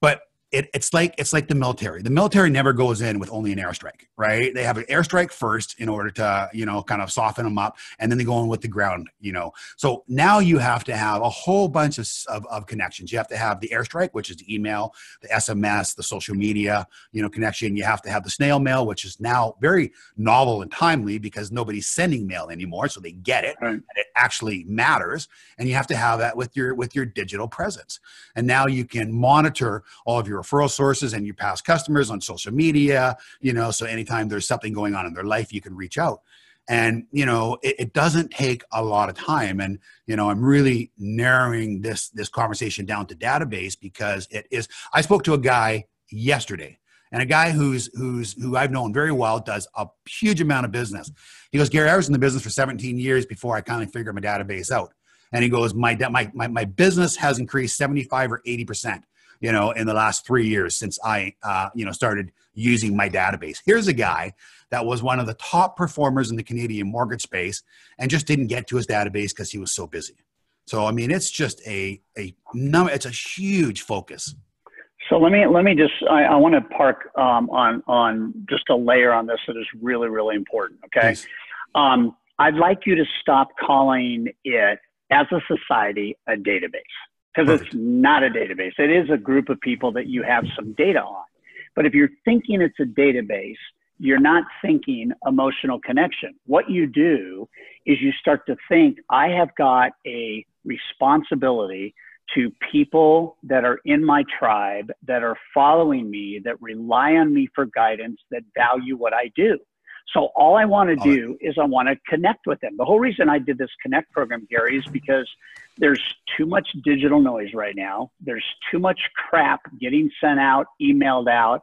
But it, it's like it's like the military. The military never goes in with only an airstrike, right? They have an airstrike first in order to you know kind of soften them up, and then they go in with the ground. You know, so now you have to have a whole bunch of, of, of connections. You have to have the airstrike, which is the email, the SMS, the social media, you know, connection. You have to have the snail mail, which is now very novel and timely because nobody's sending mail anymore, so they get it right. and it actually matters. And you have to have that with your with your digital presence. And now you can monitor all of your referral sources and your past customers on social media, you know, so anytime there's something going on in their life, you can reach out. And, you know, it, it doesn't take a lot of time. And, you know, I'm really narrowing this this conversation down to database because it is I spoke to a guy yesterday and a guy who's who's who I've known very well does a huge amount of business. He goes, Gary, I was in the business for 17 years before I kind of figured my database out. And he goes, my, my, my, my business has increased 75 or 80 percent you know, in the last three years since I, uh, you know, started using my database. Here's a guy that was one of the top performers in the Canadian mortgage space and just didn't get to his database because he was so busy. So, I mean, it's just a, a number, it's a huge focus. So let me let me just I, I want to park um, on on just a layer on this that is really really important. Okay, um, I'd like you to stop calling it as a society a database because it's not a database. It is a group of people that you have some data on. But if you're thinking it's a database, you're not thinking emotional connection. What you do is you start to think, I have got a responsibility to people that are in my tribe, that are following me, that rely on me for guidance, that value what I do. So all I want to do is I want to connect with them. The whole reason I did this connect program, Gary, is because there's too much digital noise right now. There's too much crap getting sent out, emailed out.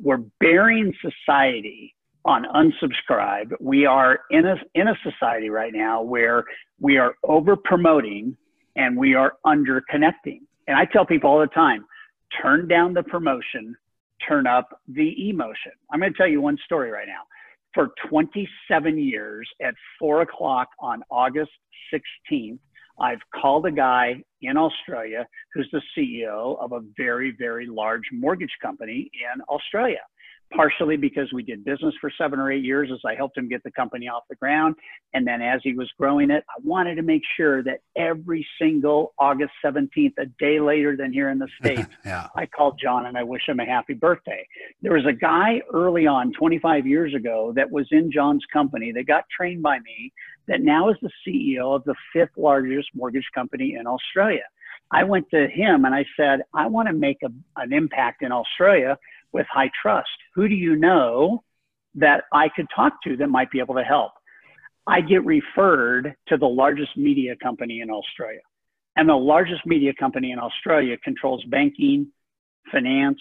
We're burying society on unsubscribe. We are in a in a society right now where we are over promoting and we are under connecting. And I tell people all the time, turn down the promotion, turn up the emotion. I'm going to tell you one story right now for 27 years at four o'clock on August 16th. I've called a guy in Australia who's the CEO of a very, very large mortgage company in Australia partially because we did business for seven or eight years as I helped him get the company off the ground. And then as he was growing it, I wanted to make sure that every single August 17th, a day later than here in the *laughs* States, yeah. I called John and I wish him a happy birthday. There was a guy early on, 25 years ago, that was in John's company that got trained by me that now is the CEO of the fifth largest mortgage company in Australia. I went to him and I said, I want to make a, an impact in Australia with high trust. Who do you know that I could talk to that might be able to help? I get referred to the largest media company in Australia. And the largest media company in Australia controls banking, finance,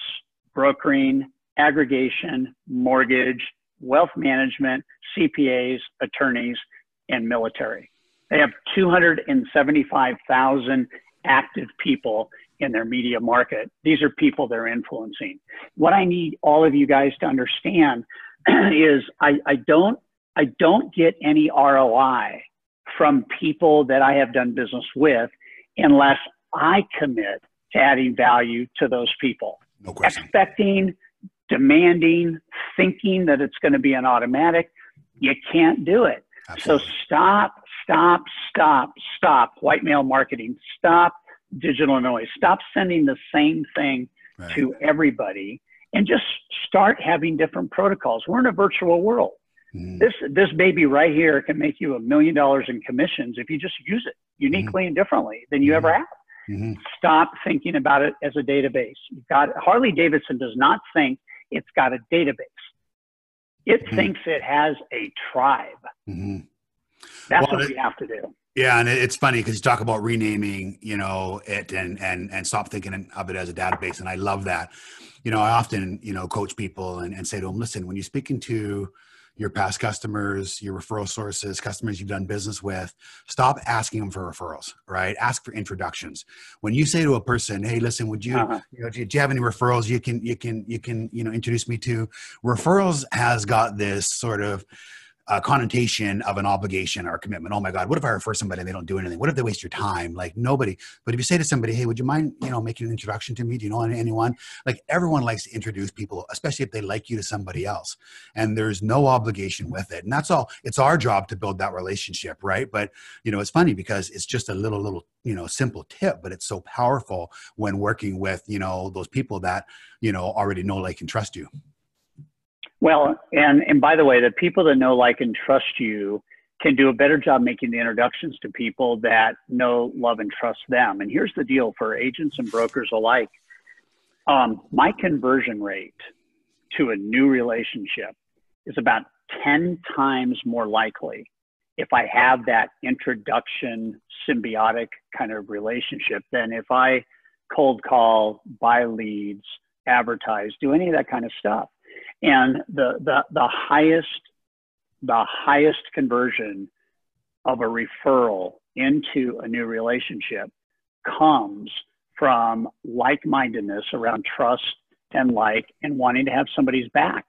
brokering, aggregation, mortgage, wealth management, CPAs, attorneys, and military. They have 275,000 active people in their media market. These are people they're influencing. What I need all of you guys to understand *clears throat* is I, I don't I don't get any ROI from people that I have done business with unless I commit to adding value to those people. No question. Expecting, demanding, thinking that it's going to be an automatic, you can't do it. Absolutely. So stop, stop, stop, stop white male marketing. Stop digital noise. Stop sending the same thing right. to everybody and just start having different protocols. We're in a virtual world. Mm-hmm. This this baby right here can make you a million dollars in commissions if you just use it uniquely mm-hmm. and differently than you mm-hmm. ever have. Mm-hmm. Stop thinking about it as a database. You've got Harley Davidson does not think it's got a database. It mm-hmm. thinks it has a tribe. Mm-hmm. That's well, what we have to do. Yeah, and it's funny because you talk about renaming, you know, it and and and stop thinking of it as a database, and I love that. You know, I often you know coach people and, and say to them, listen, when you're speaking to your past customers, your referral sources, customers you've done business with, stop asking them for referrals, right? Ask for introductions. When you say to a person, "Hey, listen, would you, uh-huh. you know, do you have any referrals you can you can you can you know introduce me to?" Referrals has got this sort of uh, connotation of an obligation or commitment. Oh my God, what if I refer somebody and they don't do anything? What if they waste your time? Like nobody. But if you say to somebody, hey, would you mind, you know, making an introduction to me? Do you know anyone? Like everyone likes to introduce people, especially if they like you to somebody else. And there's no obligation with it. And that's all. It's our job to build that relationship, right? But you know, it's funny because it's just a little, little, you know, simple tip, but it's so powerful when working with, you know, those people that, you know, already know, like, and trust you. Well, and and by the way, the people that know, like, and trust you can do a better job making the introductions to people that know, love, and trust them. And here's the deal for agents and brokers alike: um, my conversion rate to a new relationship is about ten times more likely if I have that introduction symbiotic kind of relationship than if I cold call, buy leads, advertise, do any of that kind of stuff. And the, the, the highest, the highest conversion of a referral into a new relationship comes from like-mindedness around trust and like and wanting to have somebody's back.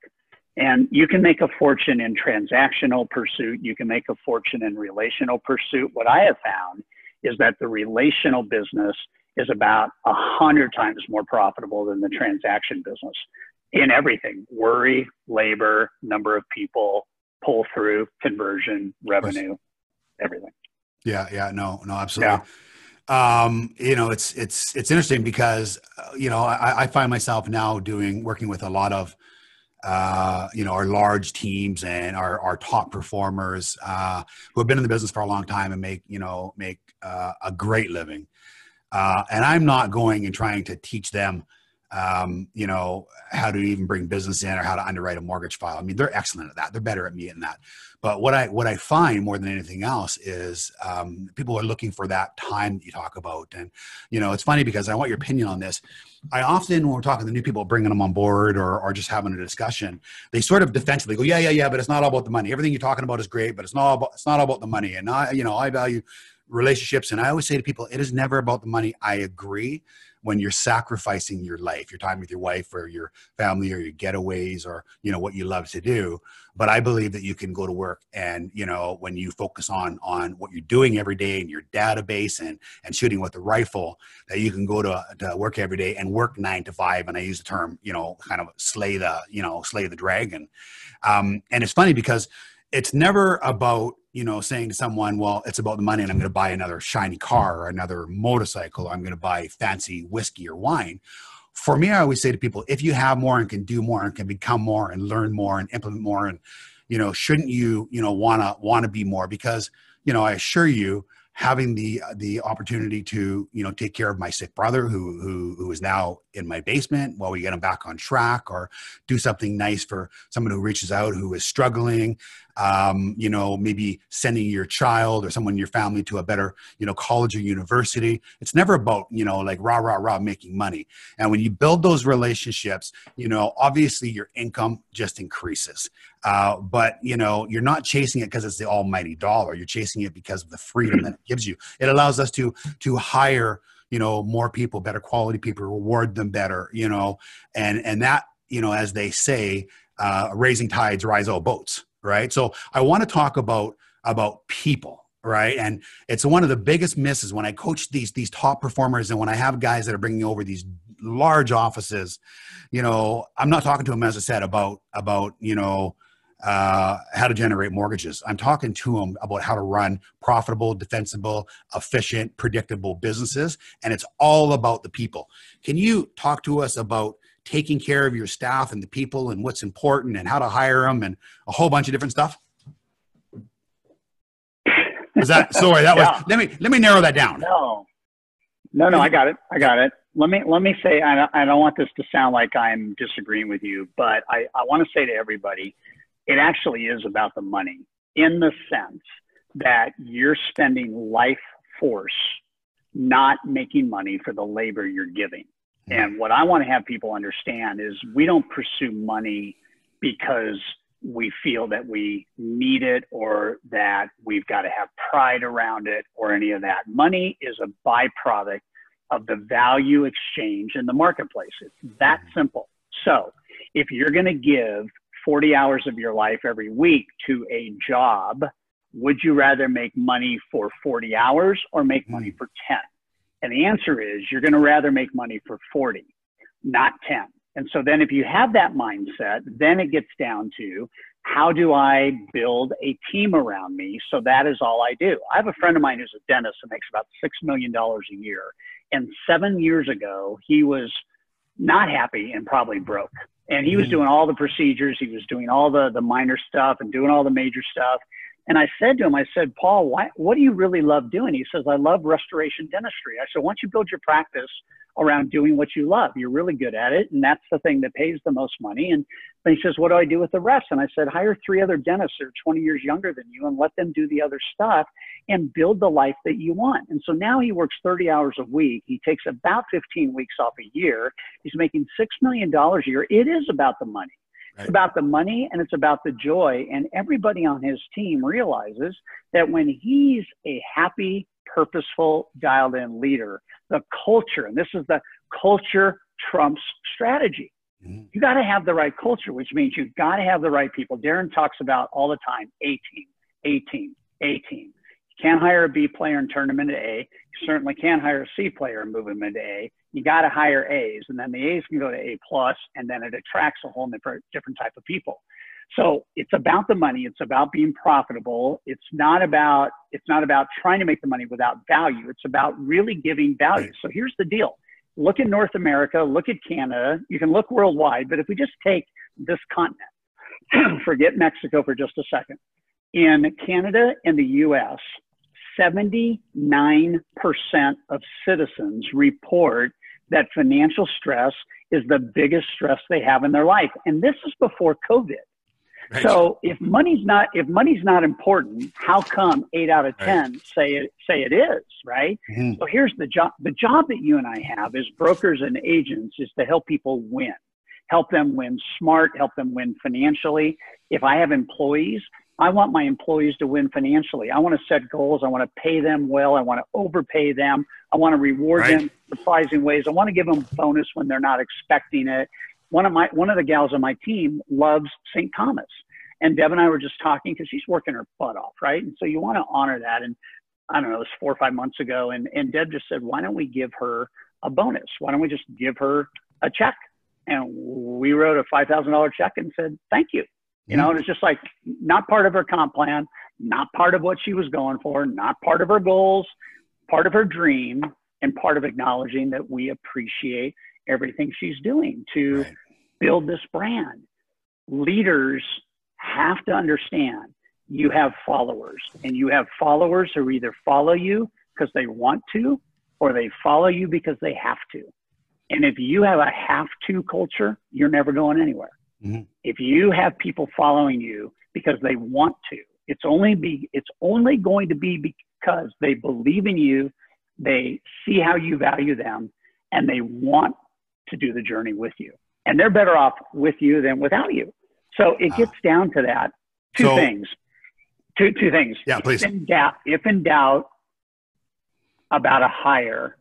And you can make a fortune in transactional pursuit. You can make a fortune in relational pursuit. What I have found is that the relational business is about a hundred times more profitable than the transaction business in everything worry, labor, number of people, pull through, conversion, revenue, everything. Yeah, yeah, no, no, absolutely. Yeah. Um, you know, it's it's it's interesting because uh, you know I, I, find myself now doing working with a lot of uh, you know our large teams and our our top performers uh, who have been in the business for a long time and make you know make uh, a great living. Uh, and I'm not going and trying to teach them um, you know, how to even bring business in or how to underwrite a mortgage file. I mean, they're excellent at that. They're better at me in that. But what I what I find more than anything else is um, people are looking for that time that you talk about. And you know, it's funny because I want your opinion on this. I often, when we're talking to new people, bringing them on board or or just having a discussion, they sort of defensively go, "Yeah, yeah, yeah," but it's not all about the money. Everything you're talking about is great, but it's not all about it's not all about the money. And I, you know, I value relationships, and I always say to people, it is never about the money. I agree when you're sacrificing your life, your time with your wife or your family or your getaways or, you know, what you love to do. But I believe that you can go to work and, you know, when you focus on, on what you're doing every day in your database and, and shooting with the rifle, that you can go to, to work every day and work nine to five. And I use the term, you know, kind of slay the, you know, slay the dragon. Um, and it's funny because it's never about you know saying to someone well it's about the money and i'm going to buy another shiny car or another motorcycle or i'm going to buy fancy whiskey or wine. For me i always say to people if you have more and can do more and can become more and learn more and implement more and you know shouldn't you you know want to want to be more? Because you know i assure you having the the opportunity to you know take care of my sick brother who who who is now in my basement while we get them back on track or do something nice for someone who reaches out who is struggling um, you know maybe sending your child or someone in your family to a better you know college or university. It's never about you know like rah rah rah making money. And when you build those relationships you know obviously your income just increases. Uh, but you know you're not chasing it because it's the almighty dollar. You're chasing it because of the freedom *clears throat* that it gives you. It allows us to to hire you know more people better quality people reward them better you know and and that you know as they say uh, raising tides rise all boats right? So i want to talk about about people right? And it's one of the biggest misses when i coach these these top performers and when i have guys that are bringing over these large offices you know i'm not talking to them as i said about about you know uh, how to generate mortgages. I'm talking to them about how to run profitable, defensible, efficient, predictable businesses. And it's all about the people. Can you talk to us about taking care of your staff and the people and what's important and how to hire them and a whole bunch of different stuff? Was that *laughs* sorry? That yeah. was let me let me narrow that down. No, no, no. I got it. I got it. Let me let me say. I don't, I don't want this to sound like I'm disagreeing with you, but I, I want to say to everybody it actually is about the money in the sense that you're spending life force not making money for the labor you're giving. Hmm. And what I want to have people understand is we don't pursue money because we feel that we need it or that we've got to have pride around it or any of that. Money is a byproduct of the value exchange in the marketplace. It's that hmm. simple. So if you're going to give 40 hours of your life every week to a job, would you rather make money for 40 hours or make hmm. money for 10? And the answer is you're going to rather make money for 40, not 10. And so then if you have that mindset, then it gets down to how do I build a team around me? So that is all I do. I have a friend of mine who's a dentist who makes about $6 million a year. And seven years ago, he was not happy and probably broke. And he was mm-hmm. doing all the procedures, he was doing all the the minor stuff and doing all the major stuff. And I said to him, I said, Paul, why, what do you really love doing? He says, I love restoration dentistry. I said, once you build your practice around doing what you love, you're really good at it. And that's the thing that pays the most money. And then he says, what do I do with the rest? And I said, hire three other dentists that are 20 years younger than you and let them do the other stuff and build the life that you want. And so now he works 30 hours a week. He takes about 15 weeks off a year. He's making $6 million a year. It is about the money. It's about the money and it's about the joy. And everybody on his team realizes that when he's a happy, purposeful, dialed in leader, the culture, and this is the culture trumps strategy. Mm-hmm. You got to have the right culture, which means you've got to have the right people. Darren talks about all the time A team, A team, A team. You can't hire a B player and turn them into A. You certainly can't hire a C player and move them into A you got to hire A's, and then the A's can go to A plus, and then it attracts a whole different type of people. So it's about the money. It's about being profitable. It's not about it's not about trying to make the money without value. It's about really giving value. Right. So here's the deal. Look at North America, look at Canada. You can look worldwide, but if we just take this continent, *clears throat* forget Mexico for just a second. In Canada and the US, 79% of citizens report that financial stress is the biggest stress they have in their life. And this is before COVID. *laughs* Right. So if money's not if money's not important, how come eight out of ten right. say it say it is right? Mm-hmm. So here's the job. The job that you and I have as brokers and agents is to help people win, help them win smart, help them win financially. If I have employees, I want my employees to win financially. I want to set goals. I want to pay them well. I want to overpay them. I want to reward right. them surprising ways. I want to give them bonus when they're not expecting it one of my one of the gals on my team loves St. Thomas. And Deb and I were just talking because she's working her butt off, right? And so you want to honor that. And I don't know, it was four or five months ago. And, and Deb just said, why don't we give her a bonus? Why don't we just give her a check? And we wrote a $5,000 check and said, thank you. You know, mm-hmm. and it's just like not part of her comp plan, not part of what she was going for, not part of her goals, part of her dream, and part of acknowledging that we appreciate everything she's doing to right. build this brand. Leaders have to understand you have followers, and you have followers who either follow you because they want to or they follow you because they have to. And if you have a have to culture, you're never going anywhere. Mm-hmm. If you have people following you because they want to, it's only be it's only going to be because they believe in you, they see how you value them, and they want to do the journey with you. And they're better off with you than without you. So it gets uh, down to that. Two so, things. Two two things. Yeah, please. If in, doubt, if in doubt about a hire,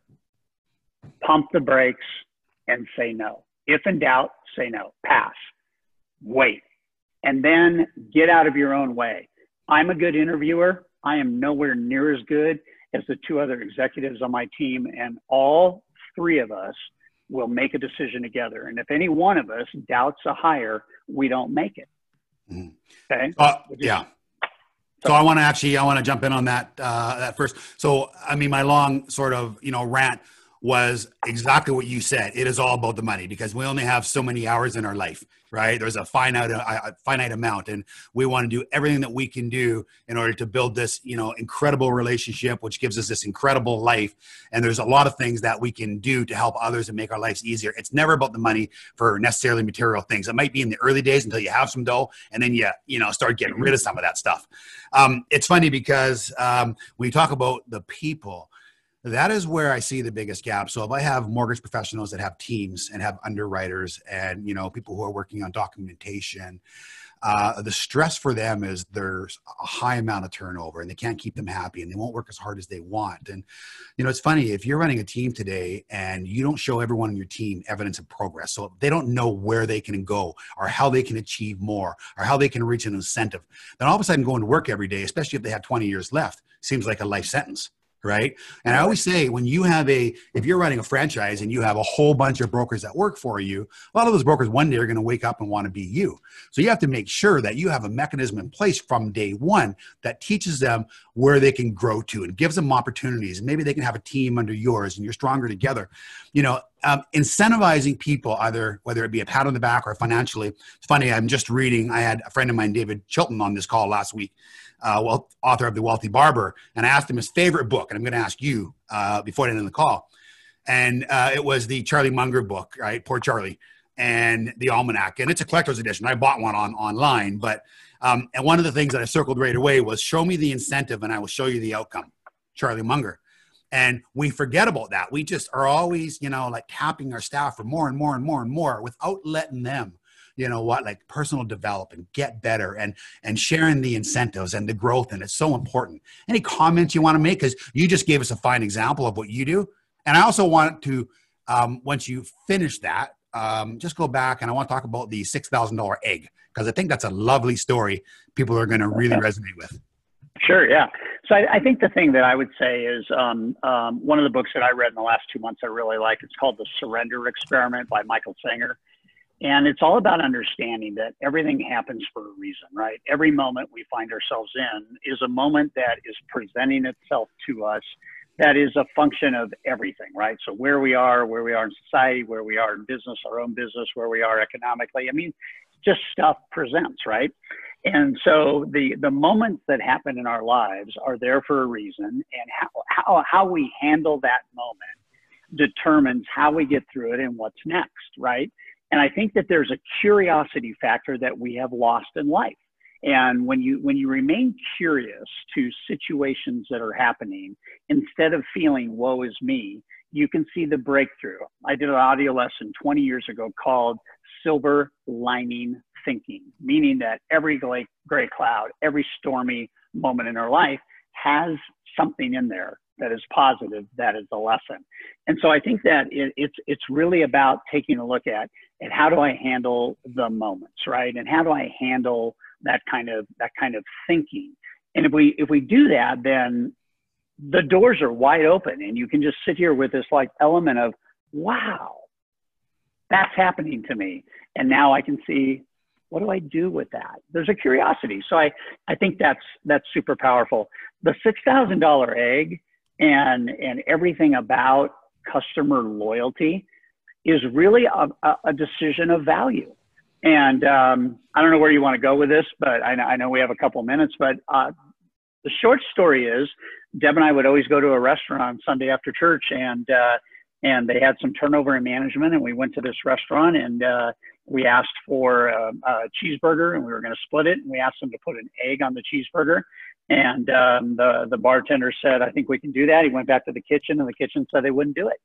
pump the brakes and say no. If in doubt, say no. Pass. Wait. And then get out of your own way. I'm a good interviewer. I am nowhere near as good as the two other executives on my team, and all three of us will make a decision together. And if any one of us doubts a hire, we don't make it. Mm-hmm. Okay. Uh, yeah. So I want to actually I want to jump in on that uh, that first. So I mean, my long sort of you know rant was exactly what you said. It is all about the money because we only have so many hours in our life, right? There's a finite a finite amount, and we want to do everything that we can do in order to build this, you know, incredible relationship, which gives us this incredible life. And there's a lot of things that we can do to help others and make our lives easier. It's never about the money for necessarily material things. It might be in the early days until you have some dough, and then you you know start getting rid of some of that stuff. Um, it's funny because um, you talk about the people that is where I see the biggest gap. So if I have mortgage professionals that have teams and have underwriters and you know people who are working on documentation, uh, the stress for them is there's a high amount of turnover and they can't keep them happy and they won't work as hard as they want. And you know it's funny if you're running a team today and you don't show everyone on your team evidence of progress, so they don't know where they can go or how they can achieve more or how they can reach an incentive, then all of a sudden going to work every day, especially if they have 20 years left, seems like a life sentence right? And I always say when you have a, if you're running a franchise and you have a whole bunch of brokers that work for you, a lot of those brokers one day are going to wake up and want to be you. So you have to make sure that you have a mechanism in place from day one that teaches them where they can grow to and gives them opportunities. Maybe they can have a team under yours and you're stronger together. You know, um, incentivizing people, either whether it be a pat on the back or financially. It's funny. I'm just reading. I had a friend of mine, David Chilton, on this call last week, uh, well, author of The Wealthy Barber, and I asked him his favorite book, and I'm going to ask you uh, before I end the call. And uh, it was the Charlie Munger book, right? Poor Charlie, and the Almanac, and it's a collector's edition. I bought one on online, but um, and one of the things that I circled right away was show me the incentive, and I will show you the outcome. Charlie Munger. And we forget about that. We just are always, you know, like tapping our staff for more and more and more and more without letting them, you know what, like personal development, get better and and sharing the incentives and the growth. And it's so important. Any comments you want to make? Because you just gave us a fine example of what you do. And I also want to, um, once you finish that, um, just go back and I want to talk about the $6,000 egg because I think that's a lovely story people are going to really resonate with. Sure, yeah. So I, I, think the thing that I would say is um, um, one of the books that I read in the last two months I really like. It's called The Surrender Experiment by Michael Singer. And it's all about understanding that everything happens for a reason, right? Every moment we find ourselves in is a moment that is presenting itself to us that is a function of everything, right? So where we are, where we are in society, where we are in business, our own business, where we are economically. I mean, just stuff presents, right? And so the the moments that happen in our lives are there for a reason, and how how how we handle that moment determines how we get through it and what's next, right? And I think that there's a curiosity factor that we have lost in life. And when you when you remain curious to situations that are happening, instead of feeling "woe is me," you can see the breakthrough. I did an audio lesson 20 years ago called "Silver Lining Thinking," meaning that every gray, cloud, every stormy moment in our life has something in there that is positive. That is a lesson. And so I think that it, it's it's really about taking a look at and how do I handle the moments, right? And how do I handle that kind of that kind of thinking. And if we if we do that, then the doors are wide open, and you can just sit here with this like element of wow, that's happening to me, and now I can see what do I do with that? There's a curiosity. So I I think that's that's super powerful. The six thousand dollar egg and and everything about customer loyalty is really a, a, decision of value. And um, I don't know where you want to go with this, but I, I know we have a couple minutes. But uh, the short story is, Deb and I would always go to a restaurant on Sunday after church, and uh, and they had some turnover in management, and we went to this restaurant, and uh, we asked for a, a cheeseburger, and we were going to split it, and we asked them to put an egg on the cheeseburger, and um, the the bartender said, "I think we can do that." He went back to the kitchen, and the kitchen said they wouldn't do it.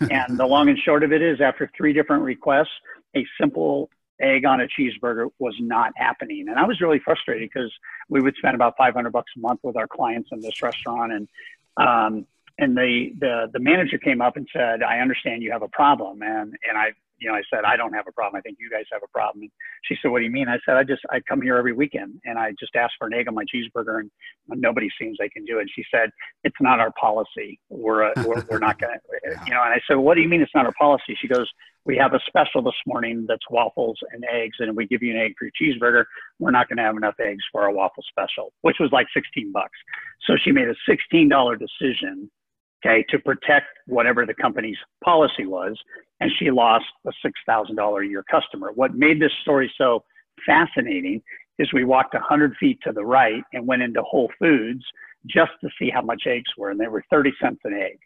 *laughs* and the long and short of it is, after three different requests, a simple egg on a cheeseburger was not happening. And I was really frustrated because we would spend about 500 bucks a month with our clients in this restaurant. And, um, and the, the, the manager came up and said, I understand you have a problem. And, and I, you know, I said, I don't have a problem. I think you guys have a problem. And she said, what do you mean? I said, I just, I come here every weekend and I just ask for an egg on my cheeseburger and nobody seems they can do it. She said, it's not our policy. We're, a, we're, we're not going *laughs* to, you know, and I said, what do you mean it's not our policy? She goes, we have a special this morning that's waffles and eggs, and we give you an egg for your cheeseburger. We're not going to have enough eggs for our waffle special, which was like 16 bucks. So she made a $16 decision, okay, to protect whatever the company's policy was, and she lost a $6,000 a year customer. What made this story so fascinating is we walked 100 feet to the right and went into Whole Foods just to see how much eggs were, and they were 30 cents an egg.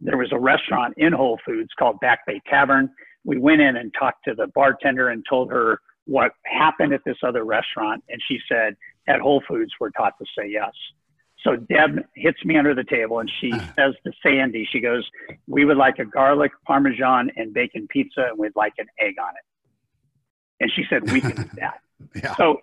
There was a restaurant in Whole Foods called Back Bay Tavern we went in and talked to the bartender and told her what happened at this other restaurant. And she said, at Whole Foods, we're taught to say yes. So Deb hits me under the table and she ah. says to Sandy, she goes, we would like a garlic, Parmesan, and bacon pizza, and we'd like an egg on it. And she said, we can do *laughs* that. yeah. So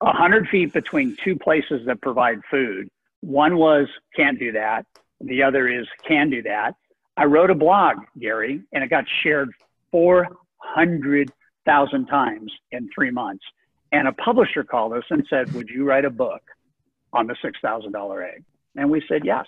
a hundred feet between two places that provide food. One was can't do that. The other is can do that. I wrote a blog, Gary, and it got shared 400,000 times in three months. And a publisher called us and said, Would you write a book on the $6,000 egg? And we said, Yes.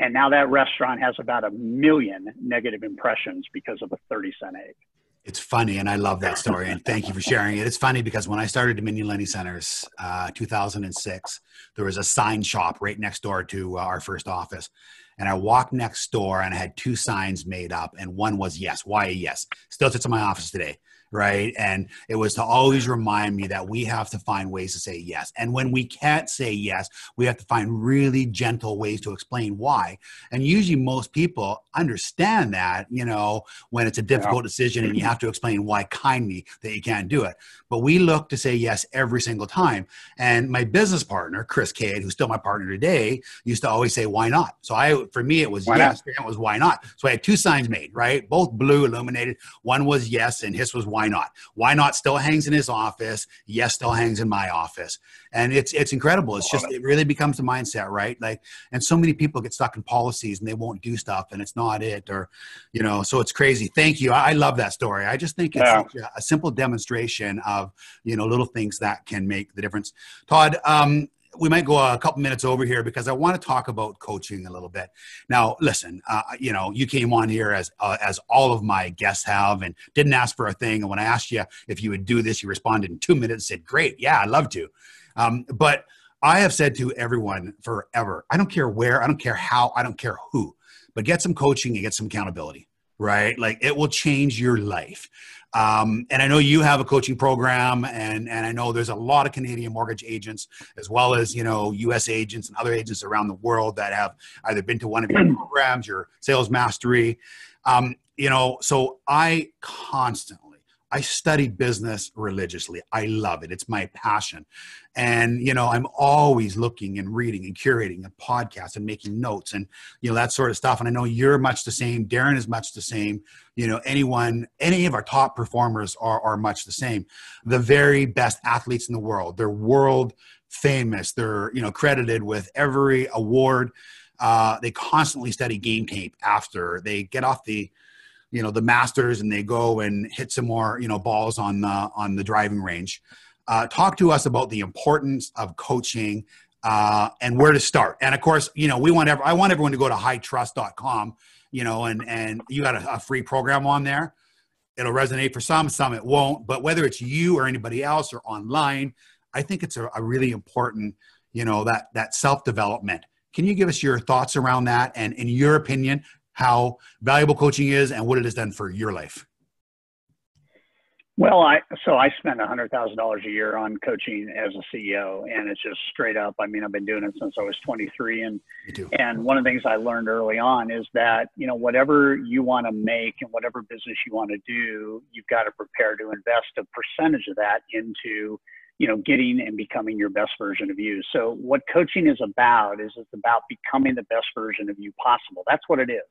And now that restaurant has about a million negative impressions because of a 30 cent egg. It's funny, and I love that story. And thank you for sharing it. It's funny because when I started Dominion Lending Centers, uh, 2006, there was a sign shop right next door to uh, our first office, and I walked next door and I had two signs made up, and one was yes, why yes. Still sits in my office today right? And it was to always remind me that we have to find ways to say yes. And when we can't say yes, we have to find really gentle ways to explain why. And usually most people understand that, you know, when it's a difficult yeah. decision and you have to explain why kindly that you can't do it. But we look to say yes every single time. And my business partner, Chris Kayat, who's still my partner today, used to always say, why not? So I, for me, it was why yes, not? it was why not. So I had two signs made, right? Both blue illuminated. One was yes, and his was why why not? Why not still hangs in his office? Yes, still hangs in my office. And it's it's incredible. It's just it really becomes the mindset, right? Like and so many people get stuck in policies and they won't do stuff and it's not it or you know, so it's crazy. Thank you. I love that story. I just think it's yeah. a simple demonstration of, you know, little things that can make the difference. Todd, um, we might go a couple minutes over here because I want to talk about coaching a little bit. Now, listen, uh, you know, you came on here as uh, as all of my guests have, and didn't ask for a thing. And when I asked you if you would do this, you responded in two minutes. Said, "Great, yeah, I'd love to." Um, but I have said to everyone forever, I don't care where, I don't care how, I don't care who, but get some coaching and get some accountability, right? Like it will change your life. Um, and I know you have a coaching program, and and I know there's a lot of Canadian mortgage agents as well as you know U.S. agents and other agents around the world that have either been to one of your *clears throat* programs, your sales mastery. Um, you know, so I constantly I study business religiously. I love it. It's my passion. And, you know, I'm always looking and reading and curating and podcast and making notes and, you know, that sort of stuff. And I know you're much the same. Darren is much the same. You know, anyone, any of our top performers are, are much the same. The very best athletes in the world, they're world famous. They're, you know, credited with every award. Uh, they constantly study game tape after they get off the, you know the masters and they go and hit some more you know balls on the on the driving range. Uh, talk to us about the importance of coaching uh, and where to start. And of course you know we want ever i want everyone to go to hightrust.com you know and and you got a, a free program on there. It'll resonate for some some it won't but whether it's you or anybody else or online i think it's a, a really important you know that that self development can you give us your thoughts around that and in your opinion how valuable coaching is and what it has done for your life? Well, I so I spend a hundred thousand dollars a year on coaching as a CEO, and it's just straight up. I mean, I've been doing it since I was 23, and and one of the things I learned early on is that you know whatever you want to make and whatever business you want to do, you've got to prepare to invest a percentage of that into you know getting and becoming your best version of you. So what coaching is about is it's about becoming the best version of you possible. That's what it is.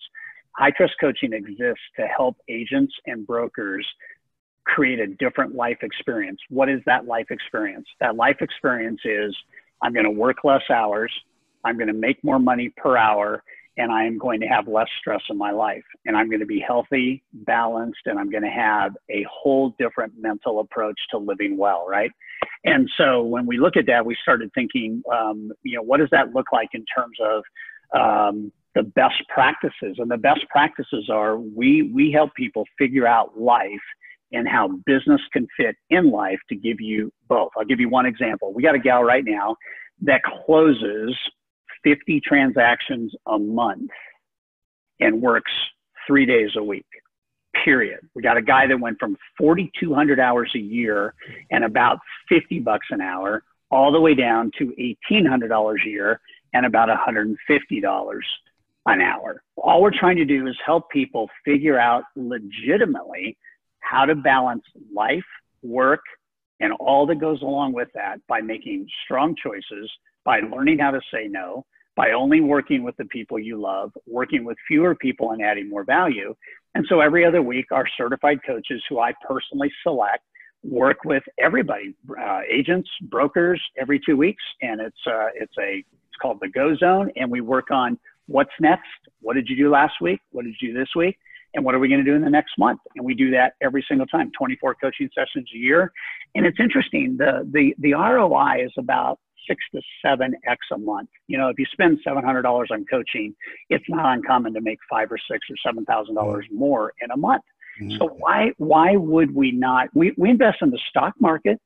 High trust coaching exists to help agents and brokers create a different life experience. What is that life experience? That life experience is I'm going to work less hours, I'm going to make more money per hour, and I am going to have less stress in my life. And I'm going to be healthy, balanced, and I'm going to have a whole different mental approach to living well, right? And so when we look at that, we started thinking, um, you know, what does that look like in terms of um, the best practices. And the best practices are we, we help people figure out life and how business can fit in life to give you both. I'll give you one example. We got a gal right now that closes 50 transactions a month and works three days a week. Period. We got a guy that went from 4,200 hours a year and about 50 bucks an hour all the way down to $1,800 a year and about $150 an hour. All we're trying to do is help people figure out legitimately how to balance life, work, and all that goes along with that by making strong choices, by learning how to say no, by only working with the people you love, working with fewer people and adding more value. And so every other week, our certified coaches who I personally select work with everybody, uh, agents, brokers, every two weeks, and it's uh, it's a it's called the Go Zone, and we work on what's next? What did you do last week? What did you do this week? And what are we going to do in the next month? And we do that every single time, 24 coaching sessions a year. And it's interesting. The, the, the ROI is about six to seven X a month. You know, if you spend $700 on coaching, it's not uncommon to make five or six or $7,000 mm-hmm. more in a month. Mm-hmm. So why, why would we not, we, we invest in the stock market,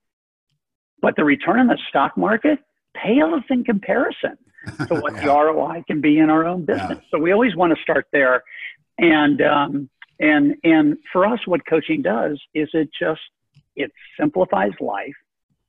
but the return on the stock market pales in comparison to what *laughs* yeah. the ROI can be in our own business. Yeah. So we always want to start there. And um, and and for us, what coaching does is it just it simplifies life.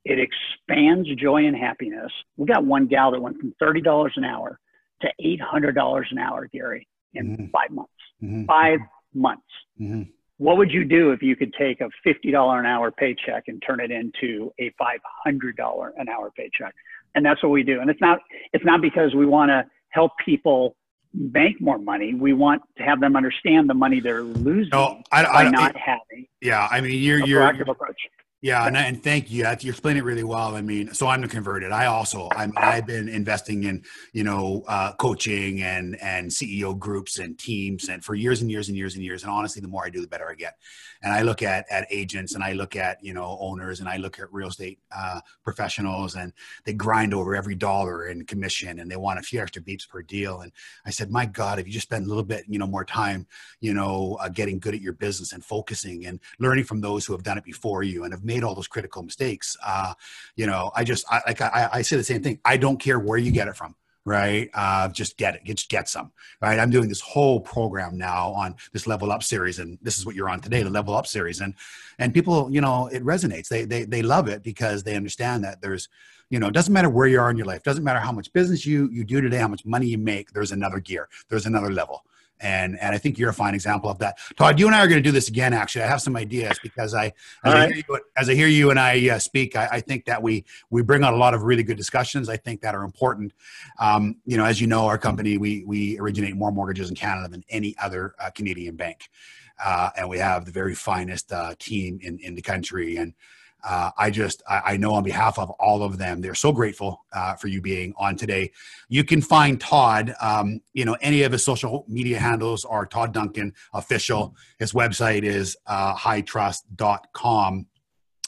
It expands joy and happiness. We got one gal that went from thirty dollars an hour to eight hundred dollars an hour, Gary, in mm-hmm. five months. Mm-hmm. Five months. Mm-hmm. What would you do if you could take a fifty dollar an hour paycheck and turn it into a five hundred dollar an hour paycheck? and that's what we do. And it's not it's not because we want to help people make more money. We want to have them understand the money they're losing no, I, by I, not having. Yeah, I mean, you're you're approach. Yeah, and, and thank you. You explained it really well. I mean, so I'm converted. I also, I mean, I've been investing in, you know, uh, coaching and and CEO groups and teams, and for years and years and years and years. And honestly, the more I do, the better I get. And I look at at agents, and I look at you know owners, and I look at real estate uh, professionals, and they grind over every dollar in commission, and they want a few extra beeps per deal. And I said, my God, if you just spend a little bit, you know, more time, you know, uh, getting good at your business and focusing and learning from those who have done it before you and have made all those critical mistakes. Uh, you know, I just I, like I, I say the same thing. I don't care where you get it from right? Uh, just get it, just get some, right? I'm doing this whole program now on this level up series, and this is what you're on today, the level up series, and and people, you know, it resonates. They they they love it because they understand that there's, you know, it doesn't matter where you are in your life, doesn't matter how much business you you do today, how much money you make. There's another gear, there's another level, and and I think you're a fine example of that. Todd, you and I are going to do this again. Actually, I have some ideas because I as, I, hear you, as I hear you and I uh, speak, I, I, think that we we bring out a lot of really good discussions. I think that are important. Um, you know, as you know, our company we we originate more mortgages in Canada than any other uh, Canadian bank, uh, and we have the very finest uh, team in in the country and uh, I just I, I, know on behalf of all of them, they're so grateful uh, for you being on today. You can find Todd, um, you know, any of his social media handles are Todd Duncan official. His website is uh, hightrust.com.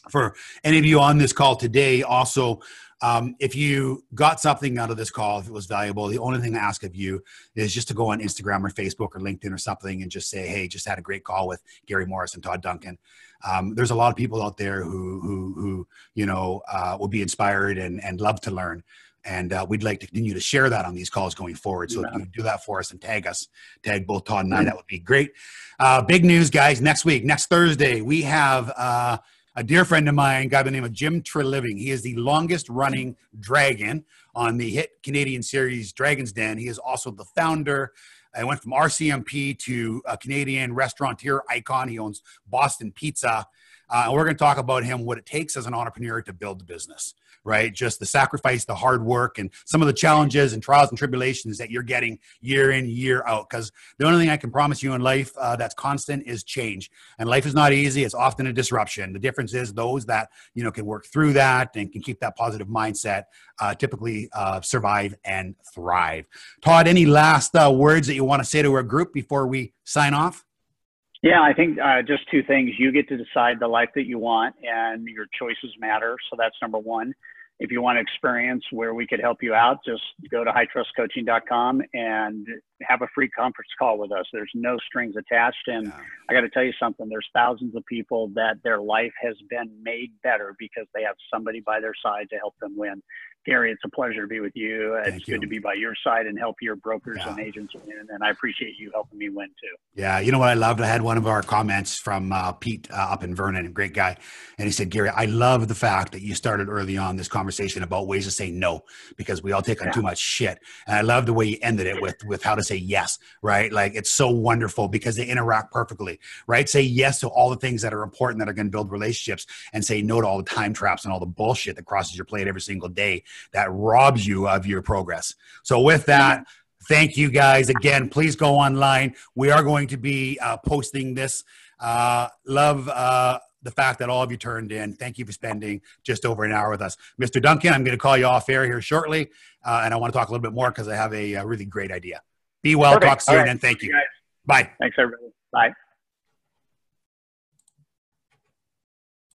For any of you on this call today, also um, if you got something out of this call, if it was valuable, the only thing I ask of you is just to go on Instagram or Facebook or LinkedIn or something and just say, "Hey, just had a great call with Gary Mauris and Todd Duncan." Um, there's a lot of people out there who who, who you know uh, will be inspired and and love to learn. And uh, we'd like to continue to share that on these calls going forward. So yeah. if you do that for us and tag us, tag both Todd and I, that would be great. Uh, big news, guys! Next week, next Thursday, we have uh, a dear friend of mine, guy by the name of Jim Treliving. He is the longest running dragon on the hit Canadian series Dragon's Den. He is also the founder. I went from RCMP to a Canadian restaurateur icon. He owns Boston Pizza. Uh, and we're going to talk about him, what it takes as an entrepreneur to build the business right? Just the sacrifice, the hard work, and some of the challenges and trials and tribulations that you're getting year in, year out. Because the only thing I can promise you in life uh, that's constant is change. And life is not easy. It's often a disruption. The difference is those that, you know, can work through that and can keep that positive mindset uh, typically uh, survive and thrive. Todd, any last uh, words that you want to say to our group before we sign off? Yeah, I think uh, just two things. You get to decide the life that you want, and your choices matter. So that's number one if you want to experience where we could help you out, just go to hightrustcoaching.com and have a free conference call with us. There's no strings attached. And yeah. I got to tell you something, there's thousands of people that their life has been made better because they have somebody by their side to help them win. Gary, it's a pleasure to be with you. Thank it's you. good to be by your side and help your brokers yeah. and agents win. And I appreciate you helping me win too. Yeah. You know what I loved? I had one of our comments from uh, Pete uh, up in Vernon, a great guy. And he said, Gary, I love the fact that you started early on this conversation about ways to say no because we all take on yeah. too much shit. And I love the way you ended it with, with how to say yes, right? Like it's so wonderful because they interact perfectly, right? Say yes to all the things that are important that are going to build relationships and say no to all the time traps and all the bullshit that crosses your plate every single day that robs you of your progress. So, with that, thank you guys again. Please go online. We are going to be uh, posting this. Uh, love uh, the fact that all of you turned in. Thank you for spending just over an hour with us. Mr. Duncan, I'm going to call you off air here shortly, uh, and I want to talk a little bit more because I have a, a, really great idea. Be well, Perfect. talk soon, right. and thank you. Bye. Thanks, everybody. Bye.